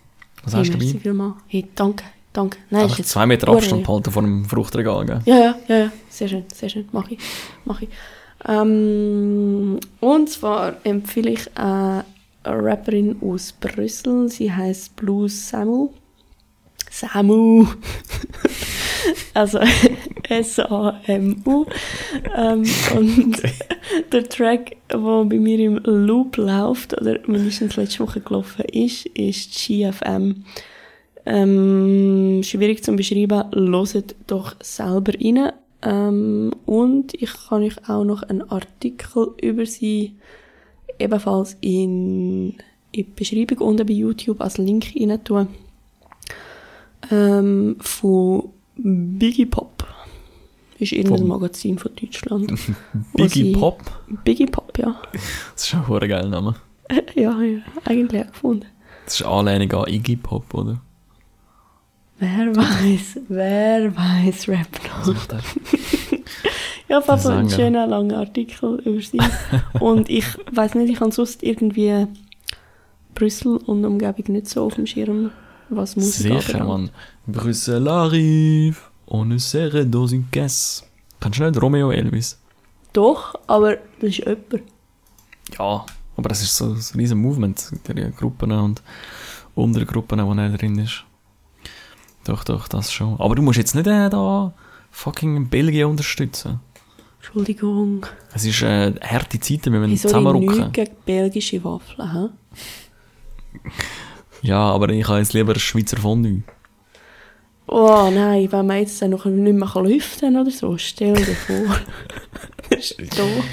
Was hast du hey, dabei? vielmals. Hey, danke. Danke. Nein, ist Einfach jetzt zwei Meter Abstand lieb. behalten vor dem Fruchtregal, gell? Ja, ja, ja, ja. Sehr schön, sehr schön. Mach ich. Mach ich. Ähm, und zwar empfehle ich äh, eine Rapperin aus Brüssel. Sie heißt Blue Samu. Samu. also S-A-M-U. Ähm, und der Track, der bei mir im Loop läuft, oder mindestens letzte Woche gelaufen ist, ist GFM. Ähm, schwierig zu beschreiben, hört doch selber rein. Ähm, und ich kann euch auch noch einen Artikel über sie ebenfalls in, in die Beschreibung unten bei YouTube als Link rein tun. Ähm, von Biggie Pop. Ist irgendein Magazin von Deutschland. Biggie Pop. Biggie Pop, ja. Das ist ein geiler Name. ja, ja, eigentlich auch gefunden. Das ist Anlehnung an Iggy Pop, oder? Wer weiß, wer weiß Rap noch. Ja, auf jeden Fall ein Sänger. schöner langer Artikel über sie. und ich weiß nicht, ich habe sonst irgendwie Brüssel und Umgebung nicht so auf dem Schirm, was Musik Sicher. Mann. Brüssel arrive, on ne serre dans une caisse. Kennst du nicht Romeo Elvis? Doch, aber das ist jemand. Ja, aber das ist so ein riesen Movement der Gruppen und Untergruppen, wo er drin ist. Doch, doch, das schon. Aber du musst jetzt nicht äh, da fucking Belgien unterstützen. Entschuldigung. Es ist äh, harte Zeiten, wir müssen ich zusammenrücken. nichts gegen belgische Waffeln, hä? Ja, aber ich habe jetzt lieber Schweizer Fondue. Oh nein, wenn man jetzt noch nicht mehr kann lüften oder so, stell dir vor. das ist doof.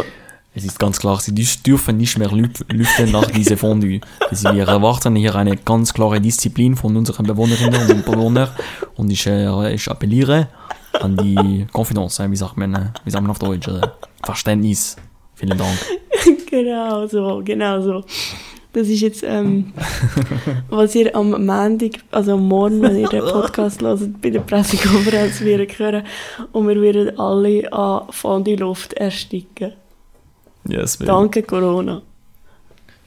Es ist ganz klar, sie dürfen- nicht mehr lüf- lüften nach diesem Fondue. Sie wir erwarten hier eine ganz klare Disziplin von unseren Bewohnerinnen und Bewohnern und ich, äh, ich appelliere an die Confidence, äh, wie sagt man, äh, wie sagt man auf Deutsch, Verständnis. Vielen Dank. genau so, genau so. Das ist jetzt, ähm, was ihr am Montag, also am Morgen, wenn ihr den Podcast hört, bei der Pressekonferenz werdet hören. Und wir werden alle an Fondue-Luft ersticken. Yes, baby. Danke Corona.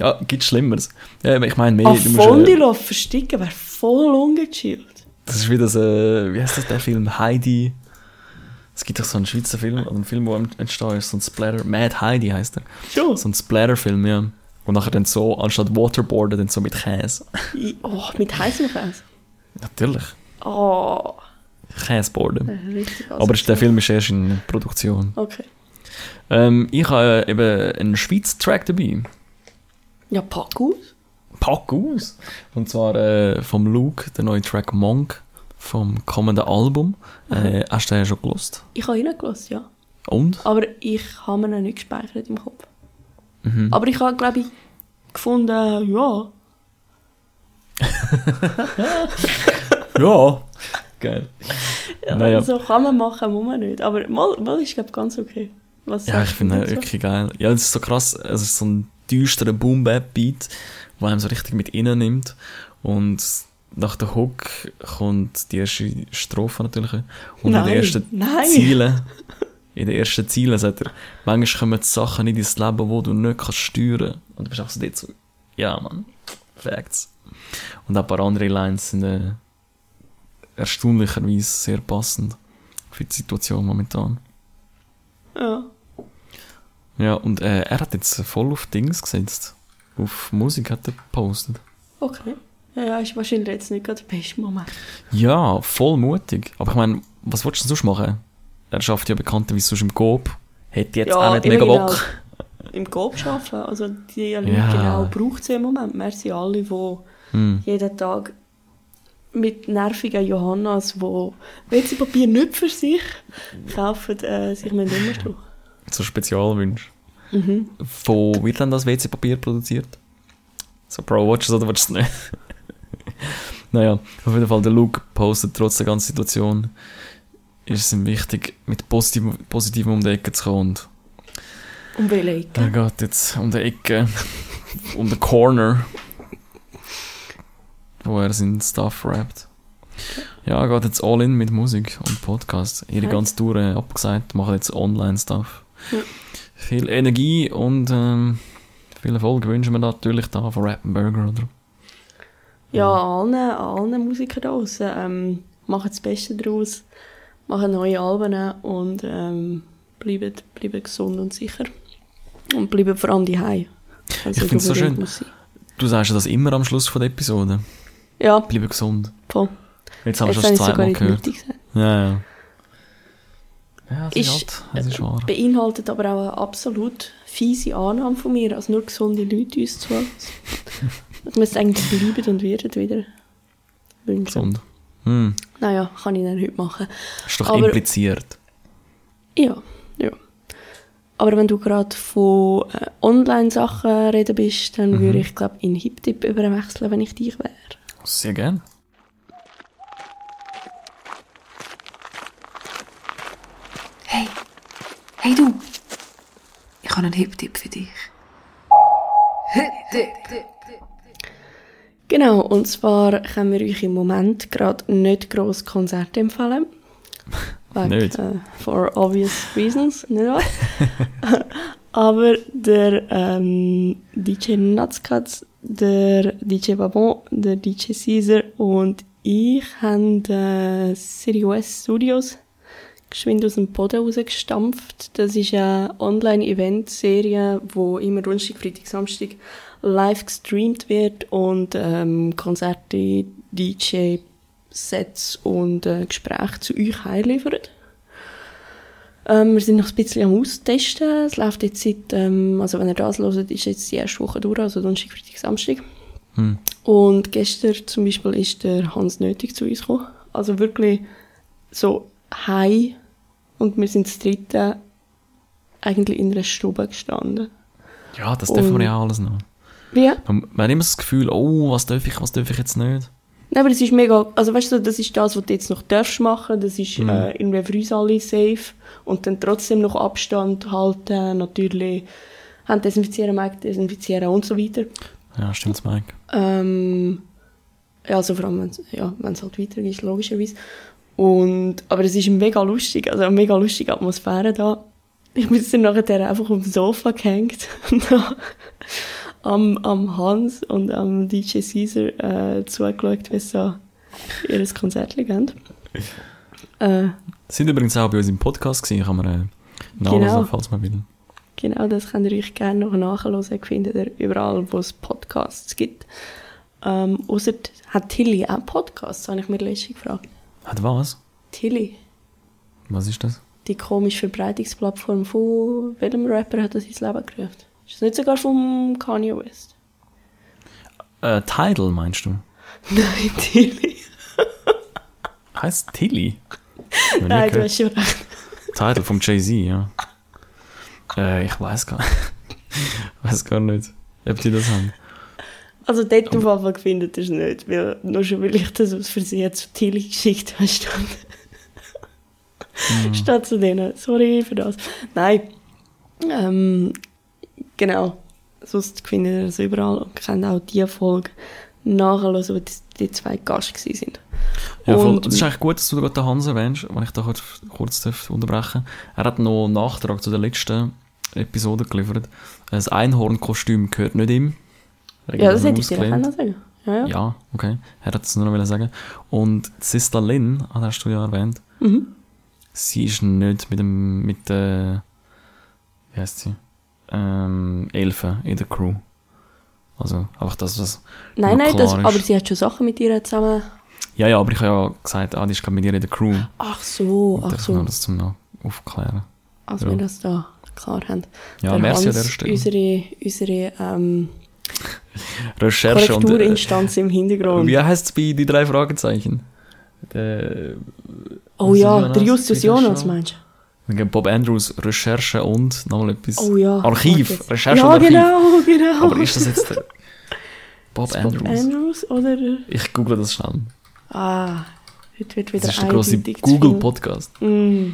Ja, gibt Schlimmeres. Ja, ich meine, mehr, An äh, Fondue-Luft versticken wäre voll ungechillt. das ist wie das, äh, wie heißt das, der Film Heidi? Es gibt doch so einen Schweizer Film, oder einen Film, der entstanden ist, so ein Splatter, Mad Heidi heißt er. Schon? So ein Splatter-Film, ja. Und nachher dann so, anstatt Waterboarden, dann so mit Käse. Oh, mit heißem Käse. Natürlich. Oh, Käseboarden. richtig Aber der. Film ist erst in Produktion. Okay. Ähm, ich habe äh, eben einen Schweizer Track dabei. Ja, pack aus. Pack aus! Und zwar äh, vom Luke, der neue Track Monk vom kommenden Album. Äh, hast du den schon gelost? Ich habe reingelassen, ja. Und? Aber ich habe ihn nicht gespeichert im Kopf. Mhm. Aber ich habe, glaube ich, gefunden, ja, Ja! Geil. ja Naja. so kann man machen, muss man nicht. Aber mal, mal ist, glaube ich, ganz okay. Was Ja, ich finde dazu? wirklich geil. Ja, es ist so krass, es ist so ein düsterer Boom-Bap-Beat, der einem so richtig mit innen nimmt. Und nach der Hook kommt die erste Strophe natürlich. Und in Nein, den ersten nein. Zielen, in den ersten Zielen sagt er, manchmal kommen die Sachen in dein Leben, wo du nicht kannst steuern. Und du bist auch so dort so, ja man, Facts. Und auch ein paar andere Lines sind äh, erstaunlicherweise sehr passend für die Situation momentan. Ja. Ja, und äh, er hat jetzt voll auf Dings gesetzt. Auf Musik hat er gepostet. Okay. Ja, ja, ist wahrscheinlich jetzt nicht gerade der beste Moment. Ja, voll mutig. Aber ich meine, was willst du denn sonst machen? Er schafft ja bekannterweise sonst im Coop. Hätte jetzt Ja, auch nicht mega. Bock. Im Coop arbeiten, also die Leute Ja. genau braucht es im Moment. Merci alle, die Hm. jeden Tag mit nervigen Johannas, die WC-Papier nicht für sich kaufen, äh, sich mit Nummerschluch. So Spezialwünsche. Mhm. Wo wird denn das WC-Papier produziert? So, Bro, willst du es oder willst du es nicht? naja, auf jeden Fall, der Luke postet trotz der ganzen Situation, ist es ihm wichtig, mit positivem, positivem um die Ecke zu kommen. Und Um welche Ecke? Er geht jetzt um die Ecke, um den Corner, wo er seinen Stuff rappt. Ja, er geht jetzt all in mit Musik und Podcast. Ihre Nice. ganze Tour äh, abgesagt, macht jetzt Online-Stuff. Ja. Viel Energie und ähm, viel Erfolg wünschen wir natürlich da von Rap Burger, oder? Ja, allen, allen Musikern da draussen. Ähm, machen das Beste daraus, machen neue Alben und ähm, bleiben, bleiben gesund und sicher. Und bleiben vor allem daheim. Also, Ich find's so unbedingt schön. Du sagst ja das immer am Schluss von der Episode. Ja, Bleib gesund. voll. Jetzt haben wir schon habe das ich sogar zweite Mal nicht gehört. Ja, ja. Ja, das ist, Ist, das ist wahr. beinhaltet aber auch eine absolut fiese Annahme von mir, als nur gesunde Leute uns zuhören. Ich müsste eigentlich bleiben und werden wieder wünschen. Gesund. Hm. Naja, kann ich dann heute machen. Ist doch Aber- impliziert. Ja, ja. Aber wenn du gerade von äh, Online-Sachen reden bist, dann Mhm. würde ich, glaube in HipTip überwechseln, wenn ich dich wäre. Sehr gern. Hey, hey du. Ich habe einen Hip-Tipp für dich. Hip-Tipp. Genau, und zwar können wir euch im Moment gerade nicht gross Konzerte empfehlen. Wegen, Nicht? Äh, for obvious reasons, nicht wahr? Aber der ähm, DJ Nutzkatz, der DJ Babon, der DJ Caesar und ich haben äh, West Studios geschwind aus dem Boden rausgestampft. Das ist eine Online-Event-Serie, wo immer Donnerstag, Freitag, Samstag live gestreamt wird und ähm, Konzerte, DJ-Sets und äh, Gespräche zu euch heimliefert. Ähm, wir sind noch ein bisschen am Austesten. Es läuft jetzt seit, ähm, also wenn ihr das hört, ist jetzt die erste Woche durch, also Donnerstag, Freitag, Samstag. Hm. Und gestern zum Beispiel ist der Hans Nötig zu uns gekommen. Also wirklich so high. Und wir sind das dritte eigentlich in einer Stube gestanden. Ja, das dürfen Und- wir ja alles noch. Wie? Man, man hat immer das Gefühl, oh, was darf ich, was darf ich jetzt nicht? Nein, aber das ist mega, also weißt du, das ist das, was du jetzt noch darfst machen, das ist Mhm. äh, irgendwie für uns alle safe und dann trotzdem noch Abstand halten, natürlich Hand desinfizieren, Mike desinfizieren und so weiter. Ja, stimmt's, Mike. Ähm, ja, also vor allem, wenn es ja, wenn's halt weitergeht, logischerweise. Und, aber es ist mega lustig, also eine mega lustige Atmosphäre da. Ich bin dann nachher einfach auf dem Sofa gehängt am, am Hans und am DJ Caesar äh, zugeschaut, wie sie so ihr Konzert geben. Äh, sind übrigens auch bei uns im Podcast gewesen, kann man äh, nachlesen, Genau. falls man will. genau, das könnt ihr euch gerne noch nachhören, findet ihr überall, wo es Podcasts gibt. Ähm, ausser, hat Tilly auch Podcasts, habe ich mir letztens gefragt. Hat was? Tilly, Was ist das? die komische Verbreitungsplattform von welchem Rapper hat das ins Leben gerufen? Ist das nicht sogar vom Kanye West? Äh, Tidal, meinst du? Nein, Tilly. Heißt Tilly? Nein, du hast schon recht. Tidal vom Jay-Z, ja. Äh, ich weiß gar weiß gar nicht, ob die das haben. Also dort auf jeden Fall findet ihr es nicht, weil, nur schon weil ich das aus Versehen zu Tilly geschickt habe, stand, Mhm. statt zu denen. Sorry für das. Nein. Ähm, genau. Sonst findet ihr es überall und könnt auch die Folge nachhören, wo die, die zwei Gast sind. Ja, voll. Und- Das ist eigentlich gut, dass du gerade den Hans erwähnst, wenn ich da kurz, kurz darf unterbrechen Er hat noch einen Nachtrag zu der letzten Episode geliefert. Das Einhornkostüm gehört nicht ihm. Ja, das hätte ich dir auch noch sagen. Ja, ja. Ja, okay. Er hat es nur noch sagen. Und Sista Lynn, ah, hast du ja erwähnt, Mhm. sie ist nicht mit dem, mit der, wie heißt sie? Ähm, Elfe in der Crew. Also, einfach das, was Nein, nein, das, aber sie hat schon Sachen mit ihr zusammen. Ja, ja, aber ich habe ja gesagt, ah, die ist gerade mit ihr in der Crew. Ach so, Und ach so. das zum noch aufklären. Als ja. wir das da klar haben. Ja, Der merci an Hans, dieser Stelle. Unsere, unsere ähm, Recherche und... Äh, Korrekturinstanz im Hintergrund. wie heißt es bei die drei Fragezeichen? Der, oh ja, Jonas, der Justus wie heißt Jonas er? meinst Bob Andrews Recherche und nochmal etwas. Oh ja. Archiv. Recherche ja, und Archiv. genau, genau. Aber ist das jetzt der Bob Bob Andrews? Andrews oder... Ich google das schnell. Ah, heute wird wieder Das ist der große. Google-Podcast. Mm.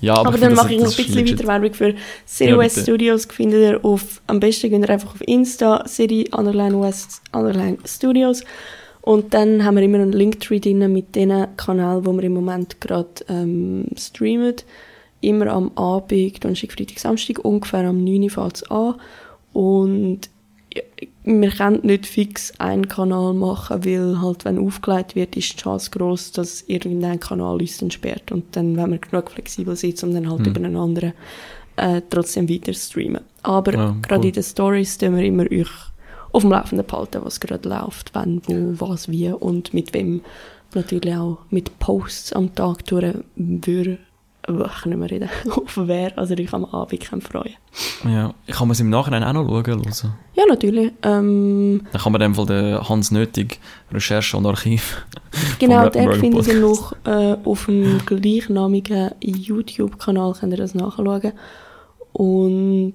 Ja, aber, Aber, dann mache ich noch ein bisschen weiter Werbung für Ja, West. Studios. Findet ihr auf, am besten geht ihr einfach auf Insta, City Underline West Underline Studios. Und dann haben wir immer einen Linktree drin mit den Kanälen, wo wir im Moment gerade ähm, streamen. Immer am Abend, Donnerstag, Freitag, Samstag, ungefähr am 9 Uhr fängt es an. Und wir können nicht fix einen Kanal machen, weil halt, wenn aufgelegt wird, ist die Chance groß, dass irgendein Kanal uns dann sperrt. Und dann, wenn wir genug flexibel sind, um dann halt über einen anderen äh, trotzdem weiter streamen. Aber Ja, gerade cool. in den Stories tun wir immer euch auf dem Laufenden behalten, was gerade läuft, wann, wo, was, wie und mit wem. Natürlich auch mit Posts am Tag durch würde ich nicht mehr reden, auf wer, also ich am Abend kann freuen. Ja, ich kann mir es im Nachhinein auch noch schauen. Hören. Ja, natürlich. Ähm, Dann kann man dem Fall den Hans Nötig Recherche und Archiv. Genau, der findet ihr noch äh, auf dem gleichnamigen YouTube-Kanal, könnt ihr das nachschauen. Und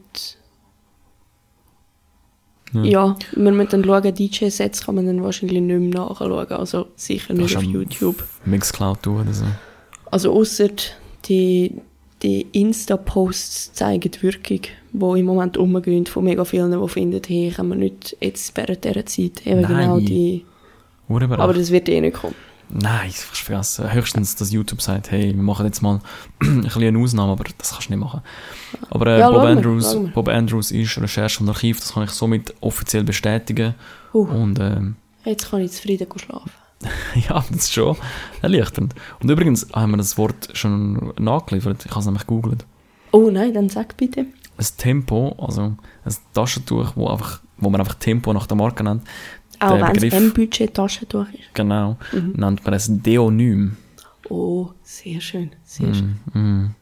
Ja. ja, wir müssen dann schauen, DJ-Sets kann man dann wahrscheinlich nicht mehr nachschauen, also sicher nicht auf YouTube. Mixcloud tun oder so. Also außer die, die Insta-Posts zeigen die Wirkung, die im Moment umgehen von mega vielen, die finden, hey, kann man nicht jetzt während dieser Zeit eben Nein. genau die... Urheberrecht. Aber das wird eh nicht kommen. Nein, ich hab's vergessen. Höchstens, dass YouTube sagt, hey, wir machen jetzt mal ein bisschen eine Ausnahme, aber das kannst du nicht machen. Aber äh, Ja, Bob, wir, Andrews, wir. Bob Andrews ist Recherche und Archiv, das kann ich somit offiziell bestätigen. Uh. Und ähm, Jetzt kann ich zufrieden schlafen. ja, das ist schon erleichternd. Und übrigens haben wir das Wort schon nachgeliefert, ich habe es nämlich gegoogelt. Oh nein, dann sag bitte. Ein Tempo, also ein Taschentuch, wo, einfach, wo man einfach Tempo nach der Marke nennt, Auch wenn es Begriff- M-Budget Taschentuch ist. genau, Mhm. nennt man ein Deonym. Oh, sehr schön, sehr schön. Mm.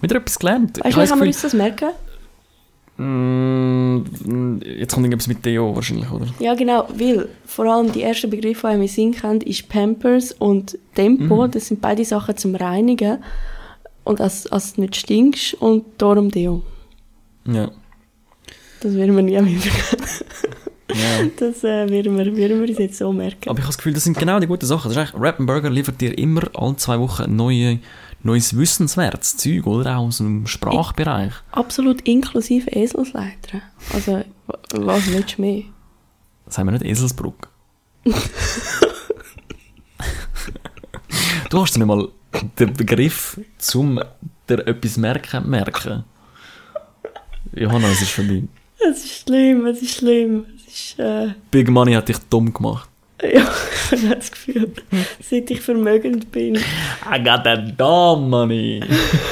Wieder etwas gelernt. Weißt du, wie kann man uns das merken? Mm, jetzt kommt irgendwas mit Deo wahrscheinlich, oder? Ja, genau, weil vor allem die ersten Begriffe, die ich im Sinn kennt, ist Pampers und Tempo. Mhm. Das sind beide Sachen zum Reinigen. Und als, als du nicht stinkst und darum Deo. Ja. Das werden wir nie mehr vergessen. ja. Das äh, werden, wir, werden wir uns jetzt so merken. Aber ich habe das Gefühl, das sind genau die guten Sachen. Das ist eigentlich, Rap Burger liefert dir immer alle zwei Wochen neue, neues wissenswertes Zeug, oder? Auch aus dem Sprachbereich. Absolut inklusive Eselsleiter. Also, wa- was willst du mehr? Das haben wir nicht Eselsbrück. du hast nicht mal den Begriff zum dir etwas merken, merken. Johanna, es ist vorbei. Es ist schlimm, es ist schlimm. Es ist, äh, Big Money hat dich dumm gemacht. ja, ich habe das Gefühl, seit ich vermögend bin. I got that dumb money.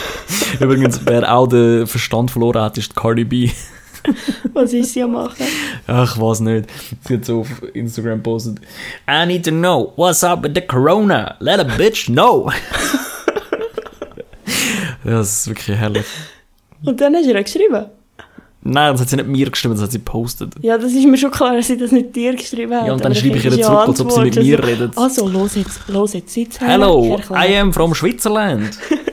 Übrigens, wer auch den Verstand verloren hat, ist Cardi B. Was ist sie am machen? Ach, weiß nicht. Sie hat so auf Instagram postet. I need to know what's up with the Corona. Let a bitch know. ja, das ist wirklich herrlich. Und dann hast du ihr geschrieben. Nein, das hat sie nicht mir geschrieben, das hat sie postet. Ja, das ist mir schon klar, dass sie das nicht dir geschrieben hat. Ja, und dann schreibe ich ihr zurück, als ob sie mit mir so, redet. Also, los jetzt, los jetzt, sitz Hello. I am from Switzerland.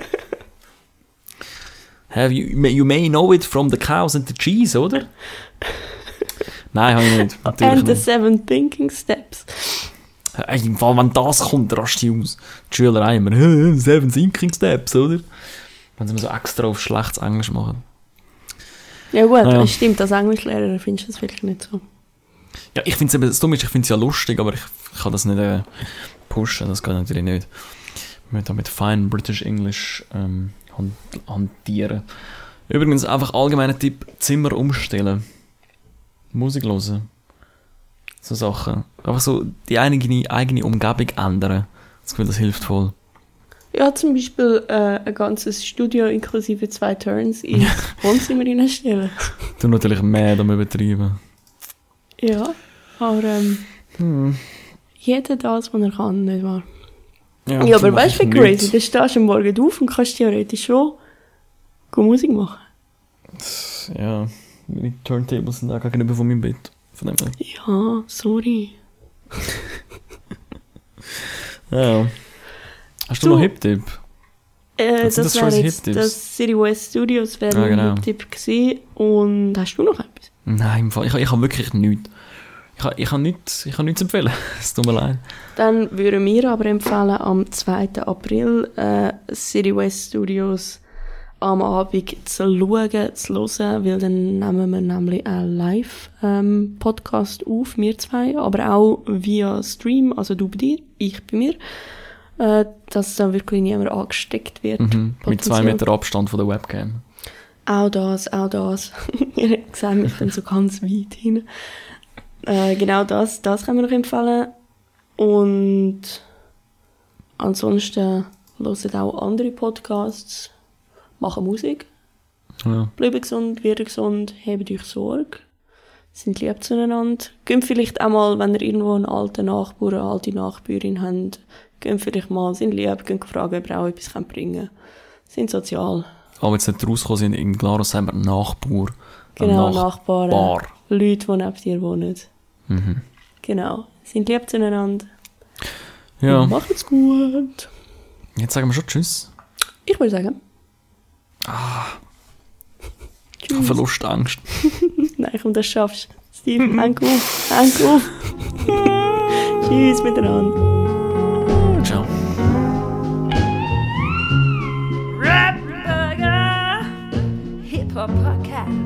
Have you, you may know it from the cows and the cheese, oder? Nein, habe ich nicht. Natürlich And the nicht. seven thinking steps. Ey, im Fall, wenn das kommt, rast die aus. Die Schüler immer, «Hä, Seven Thinking Steps, oder? Wenn sie mir so extra auf schlechtes Englisch machen. Ja gut, Ah, ja. das stimmt, als Englischlehrer findest du das vielleicht nicht so. Ja, ich finde es eben, das Dumme ist, ich finde es ja lustig, aber ich, ich kann das nicht äh, pushen, das geht natürlich nicht. Wir müssen da mit fine British English ähm, han- hantieren. Übrigens, einfach allgemeiner Tipp, Zimmer umstellen. Musik hören. So Sachen. Einfach so die eigene, eigene Umgebung ändern. Das Gefühl, das hilft voll. Ja, zum Beispiel äh, ein ganzes Studio inklusive zwei Turns ins Wohnzimmer reinstellen. Du natürlich mehr am übertrieben. Ja, aber ähm, Hm. jeder das, was er kann, nicht wahr? Ja, Ja, aber weißt du, ich wie crazy? nichts. Da stehst du am Morgen auf und kannst theoretisch schon Musik machen. Ja, meine Turntables sind auch gegenüber von meinem Bett. Von dem her. Ja, sorry. Ja. Hast du, Du- noch Hip-Tipp? Äh, das das Hip-Tipps? jetzt das City West Studios wäre Ah, ein genau. Tipp gewesen. Und hast du noch etwas? Nein, im Fall, ich, ich habe wirklich nichts. Ich habe ich hab nichts, ich hab nichts zu empfehlen. Es tut mir leid. Dann würden wir aber empfehlen, am 2. April äh, City West Studios am Abend zu schauen, zu hören, weil dann nehmen wir nämlich einen Live-Podcast auf, wir zwei, aber auch via Stream, also du bei dir, ich bei mir, äh, dass da wirklich niemand angesteckt wird. Mhm. Mit zwei. Meter Abstand von der Webcam. Auch das, auch das. Ihr habt gesehen, ich bin so ganz weit hin. Äh, genau das, das können wir noch empfehlen. Und ansonsten hören auch andere Podcasts, machen Musik, Ja. bleiben gesund, werden gesund, habt euch Sorge, sind lieb zueinander. Geht vielleicht auch mal, wenn ihr irgendwo einen alten Nachbar, eine alte Nachbarin habt, geht vielleicht mal, sind lieb, geht fragen, ob ihr auch etwas bringen könnt. Sind sozial. Aber jetzt nicht rausgekommen sind, in Glarus sagen wir Nachbar. Genau, Nachbar. Nachbarn. Leute, die neben dir wohnen. Mhm. Genau. Sind lieb zueinander. Ja, Macht's gut. jetzt sagen wir schon Tschüss. Ich würde sagen. Ich habe Verlustangst. Nein, komm, das schaffst du. Steve, häng auf. Häng auf. Tschüss miteinander. Hip Hop Podcast.